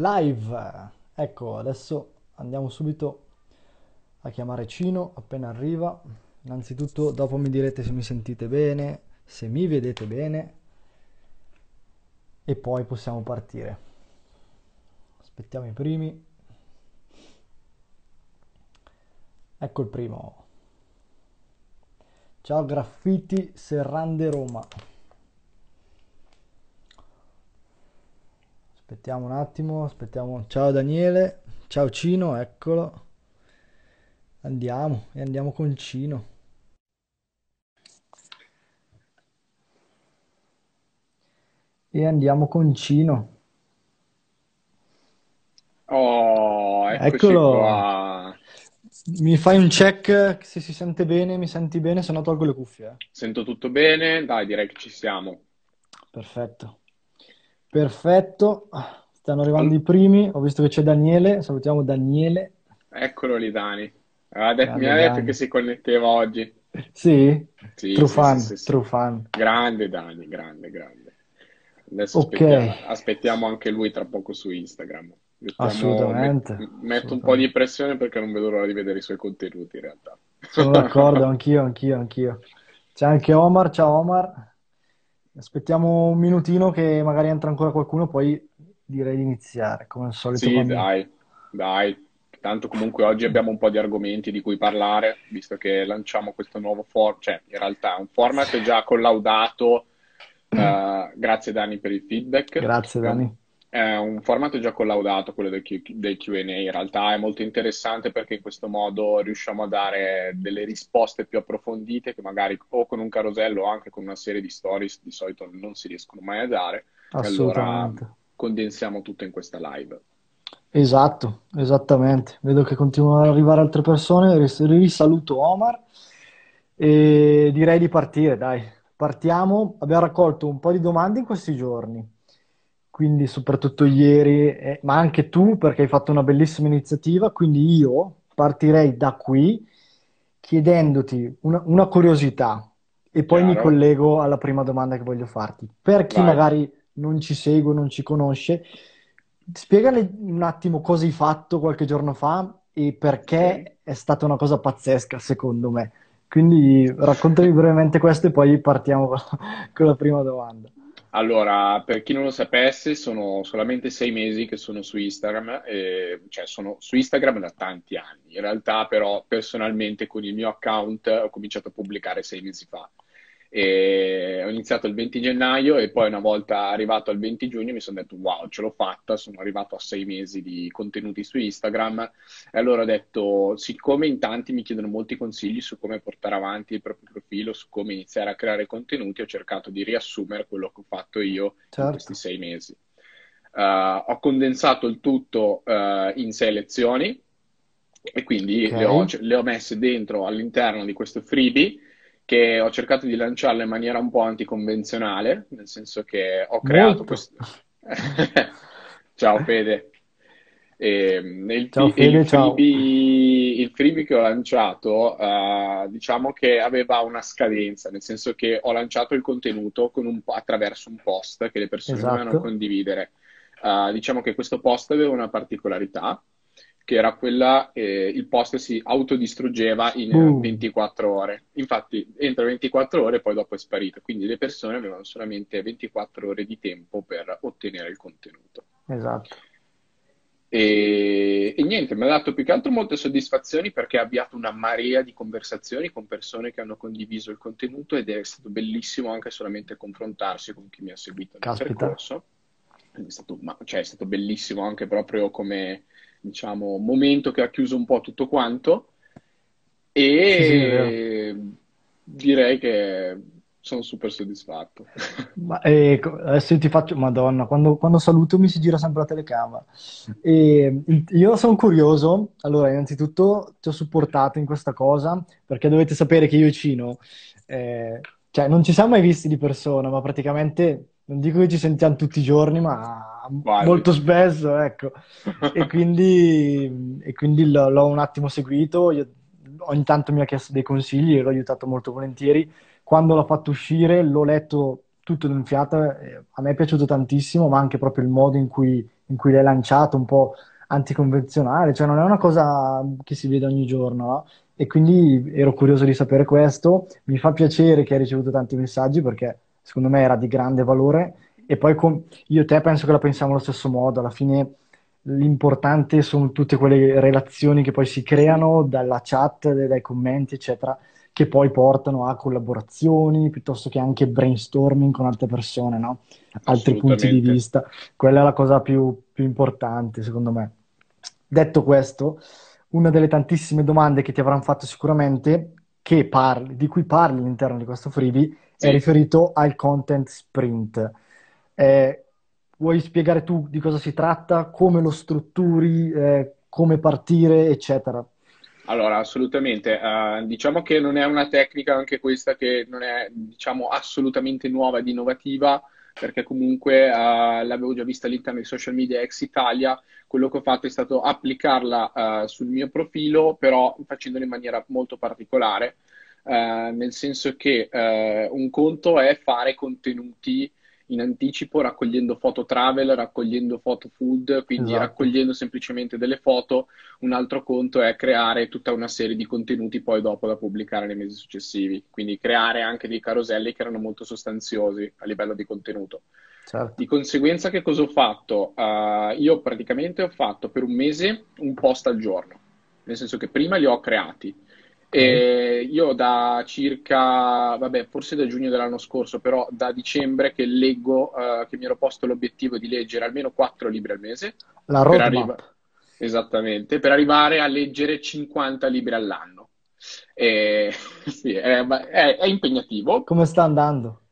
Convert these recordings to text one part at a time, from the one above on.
Live, ecco, adesso andiamo subito a chiamare Cino appena arriva. Innanzitutto, dopo mi direte se mi sentite bene, se mi vedete bene e poi possiamo partire. Aspettiamo i primi. Ecco il primo. Ciao Graffiti Serrande Roma. Aspettiamo un attimo, aspettiamo. Ciao Daniele, ciao Cino, eccolo. Andiamo, e andiamo con Cino. E andiamo con Cino. Oh, Eccolo. qua. Mi fai un check se si sente bene, mi senti bene, se no tolgo le cuffie. eh. Sento tutto bene? Dai, direi che ci siamo. Perfetto. Perfetto. Stanno arrivando i primi. Ho visto che c'è Daniele. Salutiamo Daniele. Eccolo lì, Dani. Aveva det- mi ha detto che Dani. si connetteva oggi. Sì? Sì, True sì, fan, sì, true fan. Grande Dani, grande, grande. Adesso Ok, aspettiamo, aspettiamo anche lui tra poco su Instagram. Mettiamo, met- assolutamente, metto un po' di assolutamente. pressione perché non vedo l'ora di vedere i suoi contenuti in realtà. Sono d'accordo, anch'io, anch'io, anch'io. C'è anche Omar, ciao Omar. Aspettiamo un minutino che magari entra ancora qualcuno, poi direi di iniziare, come al solito Sì, quando... dai, dai. Tanto comunque oggi abbiamo un po' di argomenti di cui parlare, visto che lanciamo questo nuovo format, cioè in realtà è un format già collaudato, eh, grazie Dani per il feedback, Grazie Dani. È un format già collaudato, quello del, Q- del Q&A, in realtà è molto interessante perché in questo modo riusciamo a dare delle risposte più approfondite che magari o con un carosello o anche con una serie di stories di solito non si riescono mai a dare, e allora Assolutamente. condensiamo tutto in questa live. Esatto, esattamente. Vedo che continuano ad arrivare altre persone. Ris- Risaluto Omar e direi di partire, dai. Partiamo. Abbiamo raccolto un po' di domande in questi giorni, quindi soprattutto ieri, eh, ma anche tu perché hai fatto una bellissima iniziativa, quindi io partirei da qui chiedendoti una, una curiosità e poi mi Chiaro? collego alla prima domanda che voglio farti. Per chi Vai. magari non ci segue, non ci conosce, spiegale un attimo cosa hai fatto qualche giorno fa e perché è stata una cosa pazzesca, secondo me. Quindi raccontami brevemente questo e poi partiamo con la prima domanda. Allora, per chi non lo sapesse, sono solamente sei mesi che sono su Instagram, e- cioè sono su Instagram da tanti anni. In realtà, però, personalmente con il mio account ho cominciato a pubblicare sei mesi fa. E ho iniziato il 20 gennaio e poi una volta arrivato al 20 giugno mi sono detto wow, ce l'ho fatta, sono arrivato a sei mesi di contenuti su Instagram. E allora ho detto, siccome in tanti mi chiedono molti consigli su come portare avanti il proprio profilo, su come iniziare a creare contenuti, ho cercato di riassumere quello che ho fatto io in questi Certo, sei mesi. Eh, ho condensato il tutto eh, in sei lezioni e quindi le ho, le ho messe dentro all'interno di questo freebie che ho cercato di lanciarlo in maniera un po' anticonvenzionale, nel senso che ho creato questo... Ciao Fede. E, nel Ciao il Fede, ciao. freebie, il freebie che ho lanciato, eh, diciamo che aveva una scadenza, nel senso che ho lanciato il contenuto con un attraverso un post che le persone dovevano Esatto, condividere. Eh, diciamo che questo post aveva una particolarità, che era quella, eh, il post si autodistruggeva in boom, 24 ore. Infatti, entro 24 ore poi dopo è sparito, quindi le persone avevano solamente 24 ore di tempo per ottenere il contenuto. esatto. E, e niente, mi ha dato più che altro molte soddisfazioni perché ha avviato una marea di conversazioni con persone che hanno condiviso il contenuto ed è stato bellissimo anche solamente confrontarsi con chi mi ha seguito nel Caspita. percorso. È stato, ma- cioè, è stato bellissimo anche proprio come, diciamo, momento che ha chiuso un po' tutto quanto Sì, sì, e direi che sono super soddisfatto. Ma, eh, adesso ti faccio, Madonna, quando, quando saluto mi si gira sempre la telecamera. E, io sono curioso, allora, innanzitutto ti ho supportato in questa cosa, perché dovete sapere che io e Cino, eh, cioè, non ci siamo mai visti di persona, ma praticamente, non dico che ci sentiamo tutti i giorni, ma Quasi. molto spesso, ecco. E quindi, e quindi l'ho l'ho un attimo seguito, io- ogni tanto mi ha chiesto dei consigli e l'ho aiutato molto volentieri. Quando l'ho fatto uscire, l'ho letto tutto d'un fiato, eh, a me è piaciuto tantissimo, ma anche proprio il modo in cui in cui l'hai lanciato un po' anticonvenzionale, cioè non è una cosa che si vede ogni giorno, no? E quindi ero curioso di sapere questo. Mi fa piacere che hai ricevuto tanti messaggi perché secondo me era di grande valore. E poi com- io e te penso che la pensiamo allo stesso modo. Alla fine l'importante sono tutte quelle relazioni che poi si creano dalla chat, dai commenti, eccetera, che poi portano a collaborazioni piuttosto che anche brainstorming con altre persone, no? Altri punti di vista. Quella è la cosa più, più importante, secondo me. Detto questo, una delle tantissime domande che ti avranno fatto sicuramente, parli, di cui parli all'interno di questo freebie, sì. è riferito al content sprint. Eh, vuoi spiegare tu di cosa si tratta, come lo strutturi, eh, come partire, eccetera? Allora, assolutamente. Uh, diciamo che non è una tecnica anche questa che non è, diciamo, assolutamente nuova ed innovativa, perché comunque uh, l'avevo già vista all'interno di social media ex Italia. Quello che ho fatto è stato applicarla uh, sul mio profilo, però facendolo in maniera molto particolare, nel senso che un conto è fare contenuti in anticipo raccogliendo foto travel, raccogliendo foto food, quindi esatto. raccogliendo semplicemente delle foto. Un altro conto è creare tutta una serie di contenuti poi dopo da pubblicare nei mesi successivi, quindi creare anche dei caroselli che erano molto sostanziosi a livello di contenuto. Certo. Di conseguenza che cosa ho fatto? Uh, io praticamente ho fatto per un mese un post al giorno, nel senso che prima li ho creati e io da circa, vabbè, forse da giugno dell'anno scorso, però da dicembre che leggo, uh, che mi ero posto l'obiettivo di leggere almeno 4 libri al mese. La roadmap. Arriva... Esattamente, per arrivare a leggere 50 libri all'anno. E... sì, è, è, è, impegnativo. Come sta andando?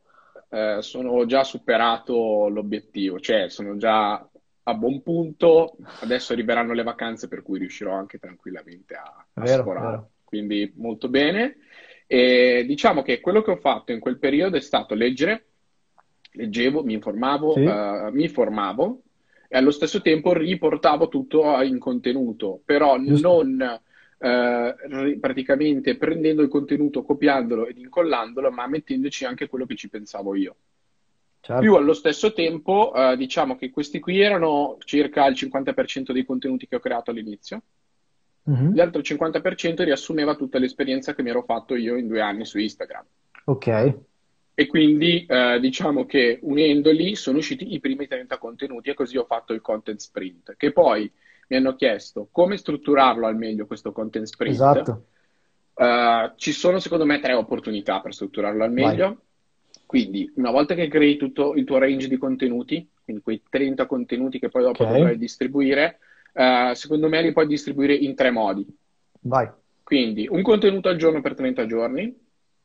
Uh, sono già superato l'obiettivo, cioè sono già a buon punto. Adesso arriveranno le vacanze, per cui riuscirò anche tranquillamente a, a vero, sforare. Vero quindi molto bene. E diciamo che quello che ho fatto in quel periodo è stato leggere, leggevo, mi informavo, sì. uh, mi formavo e allo stesso tempo riportavo tutto in contenuto, però Giusto. non uh, praticamente prendendo il contenuto, copiandolo ed incollandolo, ma mettendoci anche quello che ci pensavo io. Certo. Più allo stesso tempo, uh, diciamo che questi qui erano circa il 50% dei contenuti che ho creato all'inizio. Mm-hmm. L'altro 50% riassumeva tutta l'esperienza che mi ero fatto io in due anni su Instagram. Ok. E quindi eh, diciamo che unendoli sono usciti i primi 30 contenuti e così ho fatto il content sprint, che poi mi hanno chiesto come strutturarlo al meglio questo content sprint. Esatto. Uh, ci sono secondo me tre opportunità per strutturarlo al meglio. Vai. Quindi una volta che crei tutto il tuo range di contenuti, quindi quei 30 contenuti che poi dopo okay. dovrai distribuire, Uh, secondo me li puoi distribuire in tre modi. Vai. Quindi un contenuto al giorno per 30 giorni,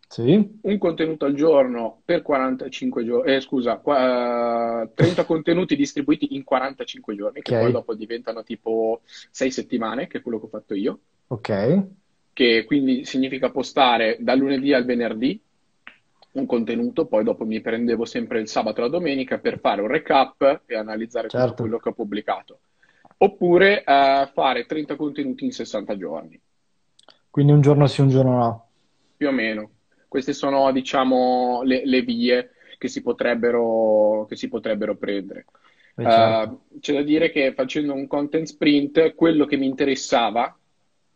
sì. un contenuto al giorno per 45 giorni, eh, scusa, uh, eh, 30 contenuti distribuiti in 45 giorni, okay. che poi dopo diventano tipo 6 settimane, che è quello che ho fatto io. Ok. Che quindi significa postare dal lunedì al venerdì un contenuto, poi dopo mi prendevo sempre il sabato e la domenica per fare un recap e analizzare certo. tutto quello che ho pubblicato oppure eh, fare 30 contenuti in 60 giorni. Quindi un giorno sì, un giorno no. Più o meno. Queste sono, diciamo, le, le vie che si potrebbero, che si potrebbero prendere. Certo. uh, c'è da dire che facendo un content sprint, quello che mi interessava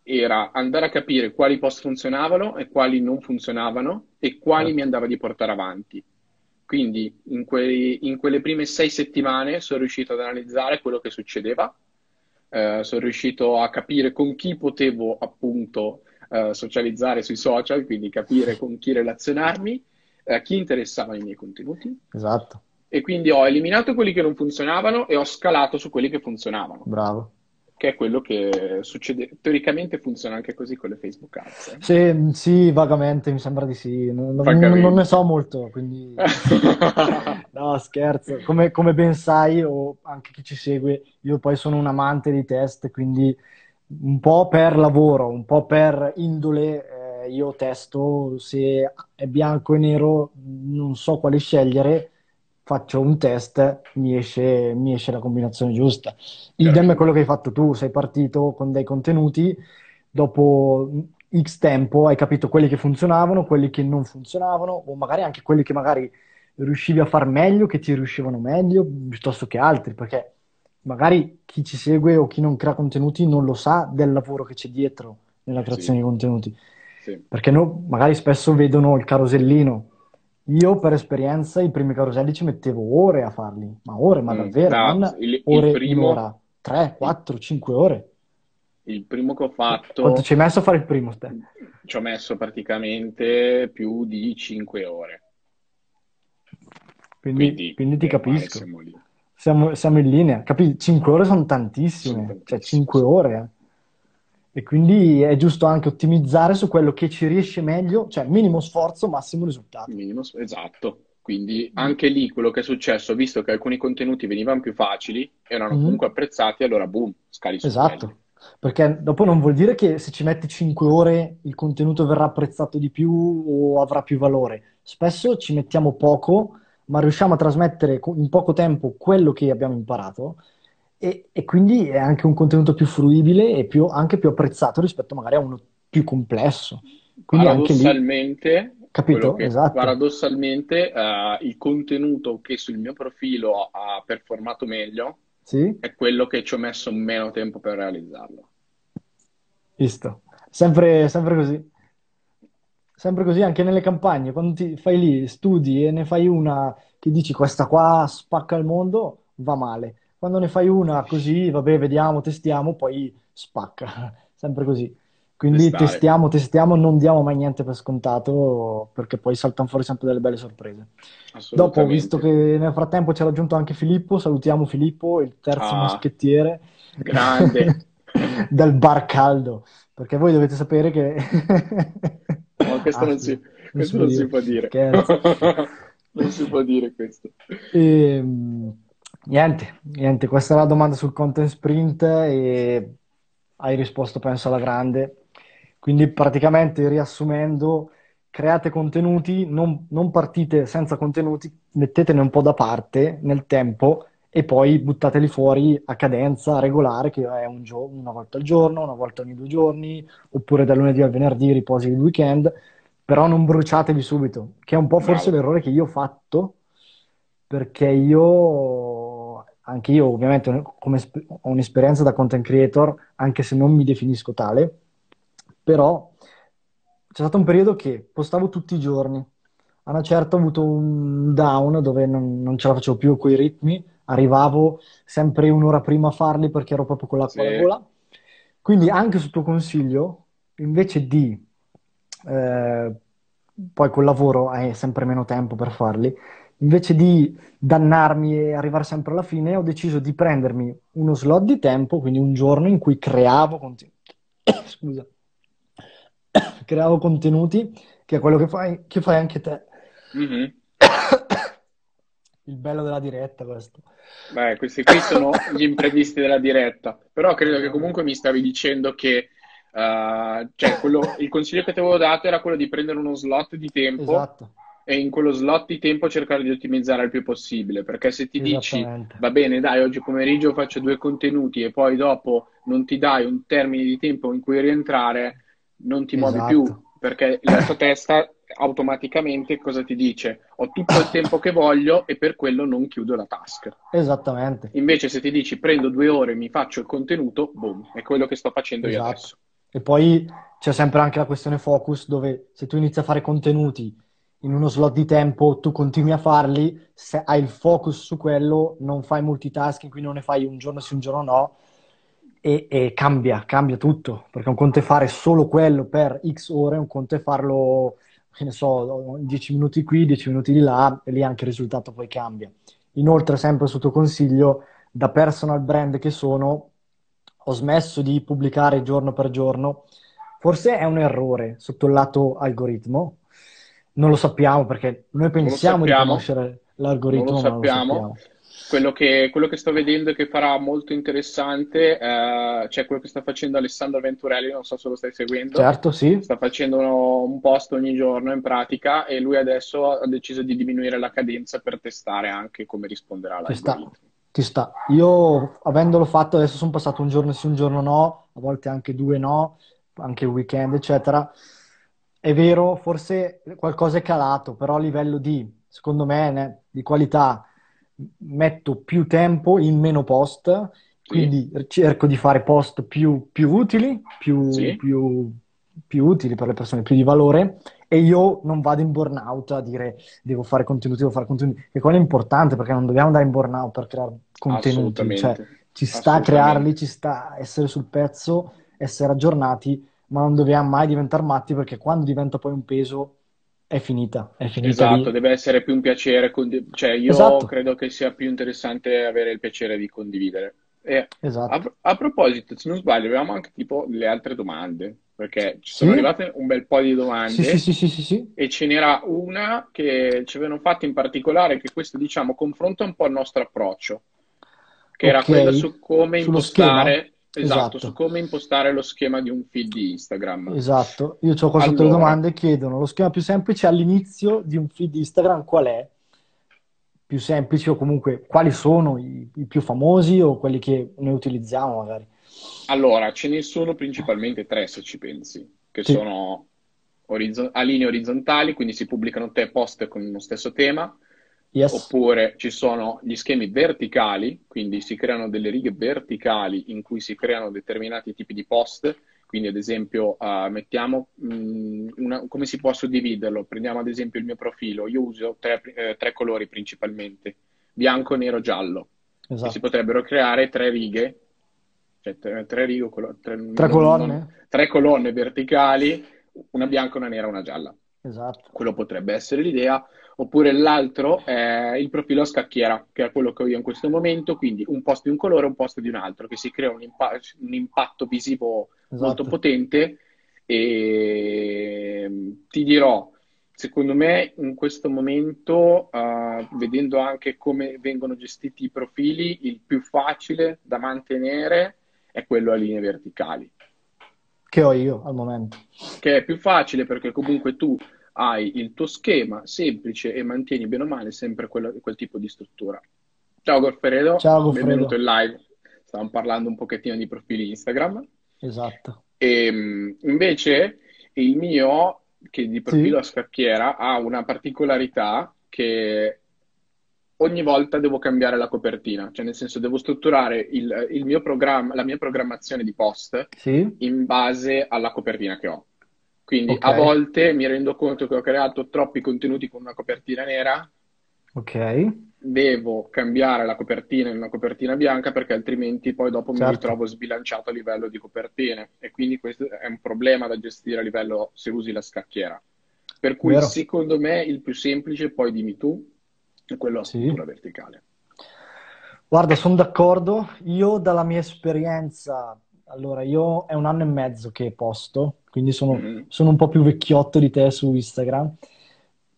era andare a capire quali post funzionavano e quali non funzionavano e quali certo. mi andava di portare avanti. Quindi in, quei, in quelle prime sei settimane sono riuscito ad analizzare quello che succedeva eh, sono riuscito a capire con chi potevo appunto eh, socializzare sui social, quindi capire con chi relazionarmi, a eh, chi interessava i miei contenuti. Esatto. E quindi ho eliminato quelli che non funzionavano e ho scalato su quelli che funzionavano. Bravo che è quello che succede. Teoricamente funziona anche così con le Facebook Ads. Eh? Sì, sì, vagamente mi sembra di sì. Non, non, non ne so molto, quindi no, scherzo. Come, come, ben sai, o anche chi ci segue, io poi sono un amante di test, quindi un po' per lavoro, un po' per indole, eh, io testo se è bianco e nero, non so quale scegliere faccio un test, mi esce, mi esce la combinazione giusta. Idem è quello che hai fatto tu, sei partito con dei contenuti, dopo X tempo hai capito quelli che funzionavano, quelli che non funzionavano, o magari anche quelli che magari riuscivi a far meglio, che ti riuscivano meglio, piuttosto che altri, perché magari chi ci segue o chi non crea contenuti non lo sa del lavoro che c'è dietro nella creazione sì, di contenuti. sì. Perché no- magari spesso vedono il carosellino. Io per esperienza i primi caroselli ci mettevo ore a farli, ma ore, ma Mm, davvero, no, non il, il ore, primo, un'ora, tre, il, quattro, cinque ore. il primo che ho Quanto ci fatto hai messo a fare il primo, te? ci ho messo praticamente più di 5 ore, Quindi, quindi quindi ti male capisco. siamo. Siamo, siamo in linea. Capi? Cinque ore sono Sono tantissime, cioè tantissimi, cinque ore. eh. E quindi è giusto anche ottimizzare su quello che ci riesce meglio, cioè minimo sforzo, massimo risultato. Minimo, esatto. Quindi anche lì quello che è successo, visto che alcuni contenuti venivano più facili, erano Mhm. comunque apprezzati, allora boom, scali su quelli. Esatto, perché dopo non vuol dire che se ci metti 5 ore il contenuto verrà apprezzato di più o avrà più valore. Spesso ci mettiamo poco, ma riusciamo a trasmettere in poco tempo quello che abbiamo imparato e, e quindi è anche un contenuto più fruibile e più- anche più apprezzato rispetto magari a uno più complesso. Quindi anche lì, Paradossalmente, capito? che, Esatto. paradossalmente, eh, il contenuto che sul mio profilo ha performato meglio Sì? è quello che ci ho messo meno tempo per realizzarlo. Visto. Sempre, sempre così. Sempre così anche nelle campagne, quando ti fai lì, studi e ne fai una che dici questa qua spacca il mondo, va male. Quando ne fai una così, vabbè, vediamo, testiamo, poi spacca. Sempre così. Quindi Testare, testiamo, testiamo, non diamo mai niente per scontato, perché poi saltano fuori sempre delle belle sorprese. Dopo, visto che nel frattempo ci ha raggiunto anche Filippo, salutiamo Filippo, il terzo Ah, moschettiere grande. del bar caldo, perché voi dovete sapere che... No, questo Ah non si, questo può non si dire, può dire. Non si può dire questo. E, mm, niente, niente, questa è la domanda sul content sprint e hai risposto penso alla grande. Quindi praticamente riassumendo, create contenuti, non, non partite senza contenuti, mettetene un po' da parte nel tempo e poi buttateli fuori a cadenza regolare, che è un gio- una volta al giorno, una volta ogni due giorni, oppure dal lunedì al venerdì, riposi il weekend, però non bruciatevi subito, che è un po' forse l'errore che io ho fatto perché io, anche io ovviamente come ho un'esperienza da content creator, anche se non mi definisco tale, però c'è stato un periodo che postavo tutti i giorni. A una certa ho avuto un down dove non, non ce la facevo più con i ritmi, arrivavo sempre un'ora prima a farli perché ero proprio con l'acqua alla Sì. gola. Quindi anche su tuo consiglio, invece di eh, poi col lavoro hai sempre meno tempo per farli, invece di dannarmi e arrivare sempre alla fine, ho deciso di prendermi uno slot di tempo, quindi un giorno in cui creavo contenuti. Scusa, creavo contenuti, che è quello che fai, che fai anche te. Mhm. Il bello della diretta, questo. Beh, questi qui sono gli imprevisti della diretta, però credo che comunque mi stavi dicendo che eh, cioè, quello- il consiglio che ti avevo dato era quello di prendere uno slot di tempo Esatto, e in quello slot di tempo cercare di ottimizzare il più possibile, perché se ti dici va bene, dai, oggi pomeriggio faccio due contenuti e poi dopo non ti dai un termine di tempo in cui rientrare, non ti muovi più, Esatto. perché la tua testa automaticamente cosa ti dice? Ho tutto il tempo che voglio e per quello non chiudo la task. Esattamente. Invece se ti dici prendo due ore e mi faccio il contenuto, boom, è quello che sto facendo io Esatto. adesso. E poi c'è sempre anche la questione focus, dove se tu inizi a fare contenuti in uno slot di tempo, tu continui a farli, se hai il focus su quello, non fai multitasking, quindi non ne fai un giorno sì, un giorno no, e, e cambia, cambia tutto, perché un conto è fare solo quello per X ore, un conto è farlo, che ne so, 10 minuti qui, 10 minuti di là, e lì anche il risultato poi cambia. Inoltre, sempre su tuo consiglio, da personal brand che sono, ho smesso di pubblicare giorno per giorno. Forse è un errore sotto il lato algoritmo, non lo sappiamo perché noi pensiamo di sappiamo, conoscere non lo l'algoritmo, ma non lo sappiamo. sappiamo. Quello che, quello che sto vedendo e che farà molto interessante, eh, c'è quello che sta facendo Alessandro Venturelli, non so se lo stai seguendo. Certo, sì, Sta facendo uno- un post ogni giorno in pratica e lui adesso ha deciso di diminuire la cadenza per testare anche come risponderà ci sta, l'algoritmo. ci sta. Io, avendolo fatto, adesso sono passato un giorno sì, un giorno no, a volte anche due no, anche il weekend, eccetera. È vero, forse qualcosa è calato, però a livello di, secondo me, ne- di qualità metto più tempo in meno post, Sì, quindi cerco di fare post più, più utili, più, sì, più- più utili per le persone, più di valore, e io non vado in burnout a dire devo fare contenuti, devo fare contenuti, che quello è importante perché non dobbiamo andare in burnout per creare contenuti, cioè ci sta a crearli, ci sta a essere sul pezzo, essere aggiornati, ma non dobbiamo mai diventare matti perché quando diventa poi un peso è finita, è finita Esatto, lì. deve essere più un piacere, condi- cioè io Esatto, credo che sia più interessante avere il piacere di condividere. E a, esatto. a proposito, se non sbaglio, avevamo anche tipo le altre domande, perché ci sono Sì, arrivate un bel po' di sì, sì, domande sì, sì, sì, sì. e ce n'era una che ci avevano fatto in particolare, che questo diciamo confronta un po' il nostro approccio, che era Ok, quella su come sullo schema? Impostare, esatto, su Esatto, come impostare lo schema di un feed di Instagram. esatto. Io ho qua sotto le Allora, domande, chiedono lo schema più semplice all'inizio di un feed Instagram qual è? Più semplice o comunque quali sono i, i più famosi o quelli che noi utilizziamo magari? Allora, ce ne sono principalmente tre se ci pensi, che Sì, sono orizzo- a linee orizzontali, quindi si pubblicano tre post con lo stesso tema, yes, oppure ci sono gli schemi verticali, quindi si creano delle righe verticali in cui si creano determinati tipi di post, quindi ad esempio eh, mettiamo mh, una- come si può suddividerlo? Prendiamo ad esempio il mio profilo, io uso tre, eh, tre colori principalmente, bianco, nero, giallo, e si esatto. potrebbero creare tre righe cioè tre, tre righe, colo- tre, Tre non- non- colonne? tre colonne verticali, una bianca, una nera, una gialla. Esatto. Quello potrebbe essere l'idea. Oppure l'altro è il profilo a scacchiera, che è quello che ho io in questo momento, quindi un posto di un colore un posto di un altro, che si crea un, impa- un impatto visivo molto Esatto. potente e ti dirò, secondo me in questo momento, eh, vedendo anche come vengono gestiti i profili, il più facile da mantenere è quello a linee verticali, Che ho io al momento. che è più facile perché comunque tu hai il tuo schema semplice e mantieni bene o male sempre quella- quel tipo di struttura. Ciao Gorferedo, Ciao benvenuto in live. Stavamo parlando un pochettino di profili Instagram. Esatto. E, mh, invece il mio, che di profilo Sì, a scacchiera, ha una particolarità che ogni volta devo cambiare la copertina, cioè nel senso devo strutturare il, il mio programma, la mia programmazione di post sì, in base alla copertina che ho. Quindi ok, a volte mi rendo conto che ho creato troppi contenuti con una copertina nera, ok, devo cambiare la copertina in una copertina bianca perché altrimenti poi dopo mi certo, ritrovo sbilanciato a livello di copertine e quindi questo è un problema da gestire a livello se usi la scacchiera. Per cui vero, secondo me il più semplice, poi dimmi tu, è quello a sì. struttura verticale. Guarda, sono d'accordo. Io dalla mia esperienza, allora io è un anno e mezzo che posto, quindi sono, Mhm. sono un po' più vecchiotto di te su Instagram,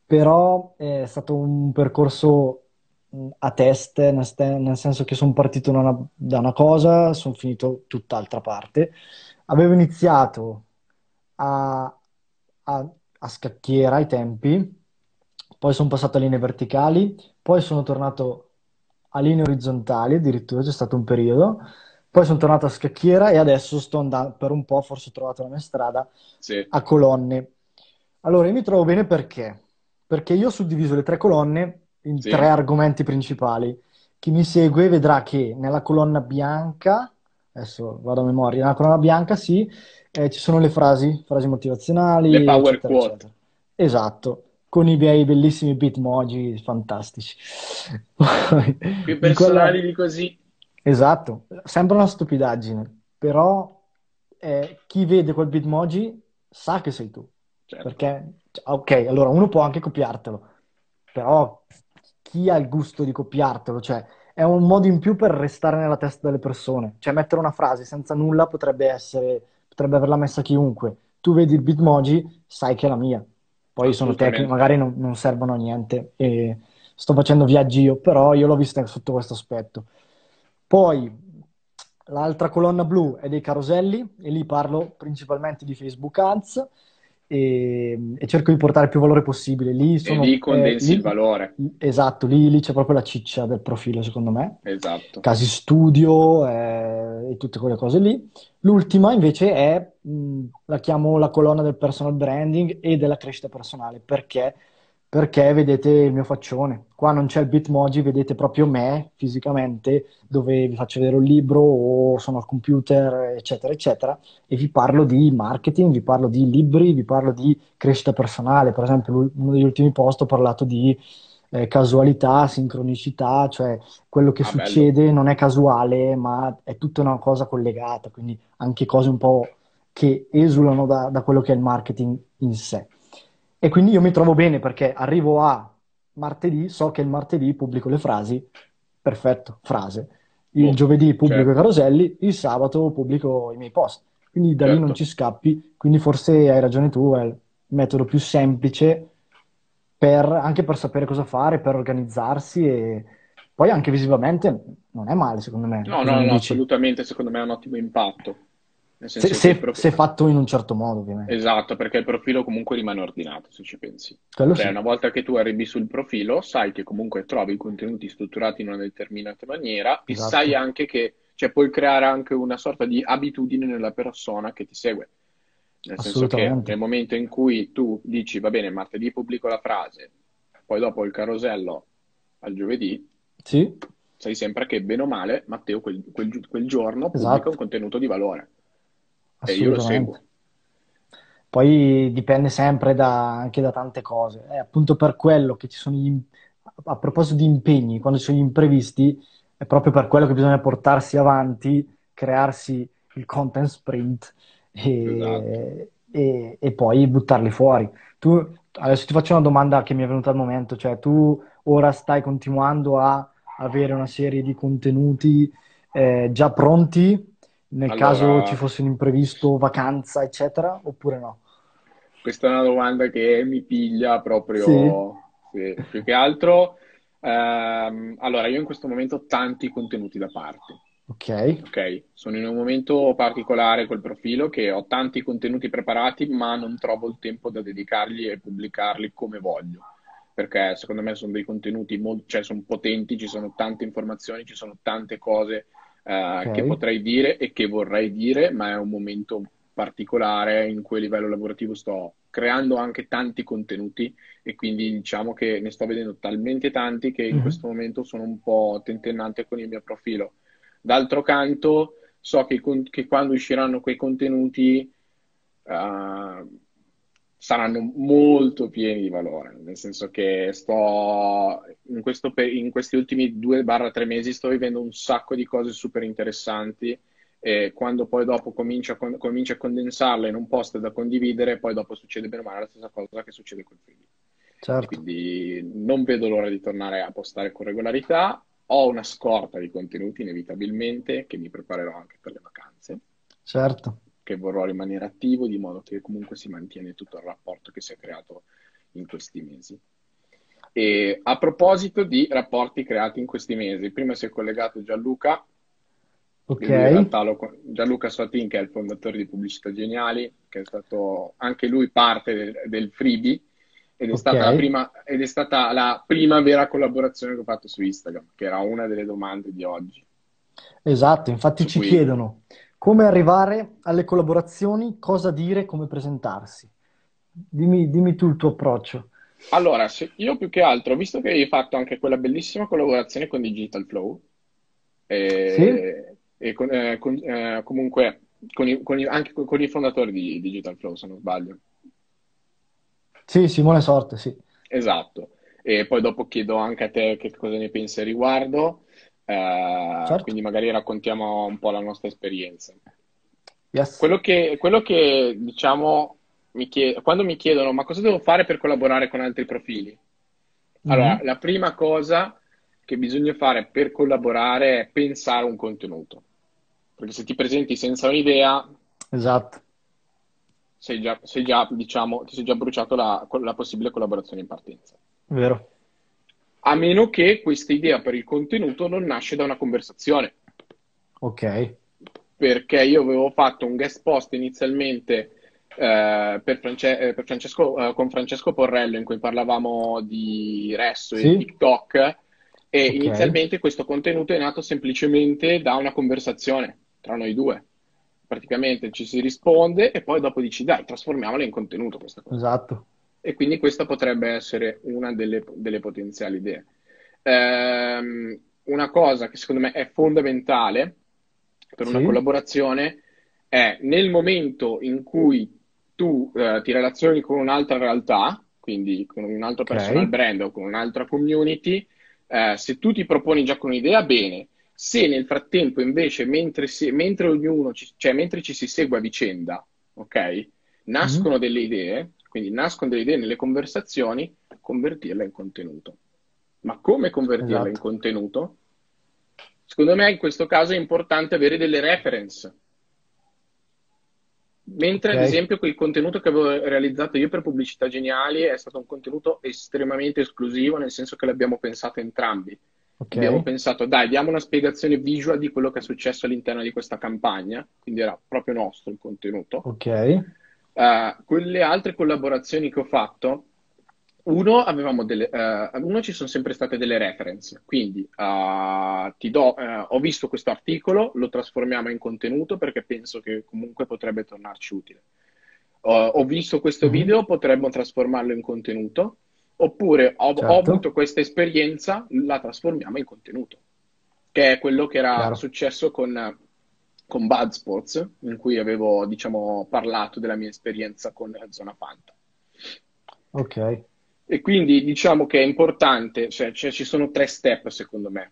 però è stato un percorso mh, a teste, ste- nel senso che sono partito da una, da una cosa, sono finito tutt'altra parte. Avevo iniziato a, a- a scacchiera ai tempi, poi sono passato a linee verticali, poi sono tornato a linee orizzontali, addirittura c'è stato un periodo, poi sono tornato a scacchiera e adesso sto andando per un po', forse ho trovato la mia strada, Sì, a colonne. Allora, io mi trovo bene perché? Perché io ho suddiviso le tre colonne in tre sì, argomenti principali. Chi mi segue vedrà che nella colonna bianca, adesso vado a memoria, nella colonna bianca sì, eh, ci sono le frasi, frasi le motivazionali, power eccetera, quote, eccetera. Esatto, con i miei bellissimi bitmoji fantastici. Più personali di così, Esatto, sembra una stupidaggine, però eh, chi vede quel bitmoji sa che sei tu. certo, Perché, ok, allora uno può anche copiartelo, però chi ha il gusto di copiartelo? Cioè, è un modo in più per restare nella testa delle persone. Cioè, mettere una frase senza nulla potrebbe essere, potrebbe averla messa chiunque. Tu vedi il Bitmoji, sai che è la mia. Poi sono tecniche, magari non, non servono a niente e sto facendo viaggi io, però io l'ho vista sotto questo aspetto. Poi l'altra colonna blu è dei caroselli e lì parlo principalmente di Facebook Ads e, e cerco di portare più valore possibile. Lì E lì sono, eh, condensi il lì- valore, esatto, lì, lì c'è proprio la ciccia del profilo, secondo me. esatto. Casi studio eh, e tutte quelle cose lì. L'ultima invece è, mh, la chiamo la colonna del personal branding e della crescita personale. Perché? Perché vedete il mio faccione. Qua non c'è il Bitmoji, vedete proprio me fisicamente, dove vi faccio vedere un libro o sono al computer, eccetera, eccetera, e vi parlo di marketing, vi parlo di libri, vi parlo di crescita personale. Per esempio, uno degli ultimi post ho parlato di eh, casualità, sincronicità, cioè quello che Ah, bello. succede non è casuale, ma è tutta una cosa collegata, quindi anche cose un po' che esulano da, da quello che è il marketing in sé. E quindi io mi trovo bene perché arrivo a martedì, so che il martedì pubblico le frasi, perfetto, frase. Il Boh, giovedì pubblico i certo, caroselli, il sabato pubblico i miei post. Quindi da lì non certo. ci scappi, quindi forse hai ragione tu, è il metodo più semplice per- anche per sapere cosa fare, per organizzarsi e poi anche visivamente non è male, secondo me. No, no, no, dici? assolutamente, secondo me ha un ottimo impatto. Se, se- prof- se fatto in un certo modo, ovviamente. Esatto, perché il profilo comunque rimane ordinato, se ci pensi. Quello Cioè, sì, una volta che tu arrivi sul profilo, sai che comunque trovi i contenuti strutturati in una determinata maniera e sai esatto, anche che, cioè, puoi creare anche una sorta di abitudine nella persona che ti segue. Nel senso che nel momento in cui tu dici, va bene, martedì pubblico la frase, poi dopo il carosello al giovedì, Sì, sai sempre che bene o male Matteo quel, quel quel giorno pubblica un esatto, contenuto di valore e io lo assolutamente. seguo. Poi dipende sempre da- anche da tante cose. È appunto per quello che ci sono gli, a proposito di impegni, quando ci sono gli imprevisti, è proprio per quello che bisogna portarsi avanti, crearsi il content sprint Esatto. e, e- e poi buttarli fuori. Tu, adesso ti faccio una domanda che mi è venuta al momento, cioè tu ora stai continuando a avere una serie di contenuti eh, già pronti nel caso ci Allora, fosse un imprevisto, vacanza, eccetera, oppure no? questa è una domanda che mi piglia Sì? proprio, sì, più che altro. ehm, allora, io in questo momento ho tanti contenuti da parte, Ok, ok? Sono in un momento particolare col profilo che ho tanti contenuti preparati, ma non trovo il tempo da dedicarli e pubblicarli come voglio. Perché secondo me sono dei contenuti molto, cioè sono potenti, ci sono tante informazioni, ci sono tante cose eh, che ok. potrei dire e che vorrei dire, ma è un momento particolare in cui a livello lavorativo sto creando anche tanti contenuti e quindi diciamo che ne sto vedendo talmente tanti che in Mhm. questo momento sono un po' tentennante con il mio profilo. D'altro canto, so che, che quando usciranno quei contenuti eh, saranno molto pieni di valore, nel senso che sto in, questo in questi ultimi 2-3 mesi sto vivendo un sacco di cose super interessanti e quando poi dopo comincio a, con- comincio a condensarle in un post da condividere, poi dopo succede bene o male la stessa cosa che succede video. E Certo, quindi non vedo l'ora di tornare a postare con regolarità. Ho una scorta di contenuti inevitabilmente che mi preparerò anche per le vacanze certo. Che vorrò rimanere attivo, di modo che comunque si mantiene tutto il rapporto che si è creato in questi mesi. E a proposito di rapporti creati in questi mesi, prima si è collegato Gianluca, Ok, lui in realtà lo, Gianluca Sotin, che è il fondatore di Pubblicità Geniali, che è stato anche lui parte del, del freebie, ed è ok. stata la prima, ed è stata la prima vera collaborazione che ho fatto su Instagram, che era una delle domande di oggi, Esatto, infatti su ci cui chiedono come arrivare alle collaborazioni, cosa dire, come presentarsi. Dimmi, dimmi tu il tuo approccio. Allora, io più che altro, visto che hai fatto anche quella bellissima collaborazione con Digital Flow, Sì? e, e con- eh, con- eh, comunque con i- con i- anche con, i fondatori di Digital Flow, se non sbaglio. Sì, Simone Sorte, sì. Esatto. E poi dopo chiedo anche a te che cosa ne pensi a riguardo, eh, Certo. quindi magari raccontiamo un po' la nostra esperienza. Yes. Quello che, quello che diciamo, mi chie- quando mi chiedono ma cosa devo fare per collaborare con altri profili? Allora, Mhm. la prima cosa che bisogna fare per collaborare è pensare un contenuto, perché se ti presenti senza un'idea, Esatto, sei già, sei già, diciamo, ti sei già bruciato la, la possibile collaborazione in partenza. vero. A meno che questa idea per il contenuto non nasce da una conversazione, Ok. perché io avevo fatto un guest post inizialmente eh, per, France- eh, per Francesco, eh, con Francesco Porrello in cui parlavamo di Resso e Sì? TikTok e Ok. inizialmente questo contenuto è nato semplicemente da una conversazione tra noi due. Praticamente ci si risponde e poi dopo dici dai, trasformiamola in contenuto questa cosa. Esatto. E quindi questa potrebbe essere una delle, delle potenziali idee. Ehm, una cosa che secondo me è fondamentale per una Sì, collaborazione è nel momento in cui tu eh, ti relazioni con un'altra realtà, quindi con un altro personal ok, brand o con un'altra community, eh, se tu ti proponi già con un'idea, bene. Se nel frattempo invece, mentre, si- mentre ognuno, ci, cioè mentre ci si segue a vicenda, ok, Mhm. nascono delle idee, quindi nascono delle idee nelle conversazioni, convertirla in contenuto. Ma come convertirla in Esatto, contenuto? Secondo me in questo caso è importante avere delle reference. Mentre, ok, ad esempio, quel contenuto che avevo realizzato io per Pubblicità Geniali è stato un contenuto estremamente esclusivo, nel senso che l'abbiamo pensato entrambi. ok, Abbiamo pensato, dai, diamo una spiegazione visual di quello che è successo all'interno di questa campagna, quindi era proprio nostro il contenuto. ok, Eh, quelle altre collaborazioni che ho fatto, uno, avevamo delle, eh, uno ci sono sempre state delle reference, quindi eh, ti do, ho visto questo articolo, lo trasformiamo in contenuto perché penso che comunque potrebbe tornarci utile. Ho ho visto questo Mhm. video, potremmo trasformarlo in contenuto, oppure ho, ho Certo, avuto questa esperienza, la trasformiamo in contenuto, che è quello che era chiaro, successo con, con Buzzsports, in cui avevo, diciamo, parlato della mia esperienza con Zona Fanta. ok, E quindi diciamo che è importante, cioè, cioè ci sono tre step secondo me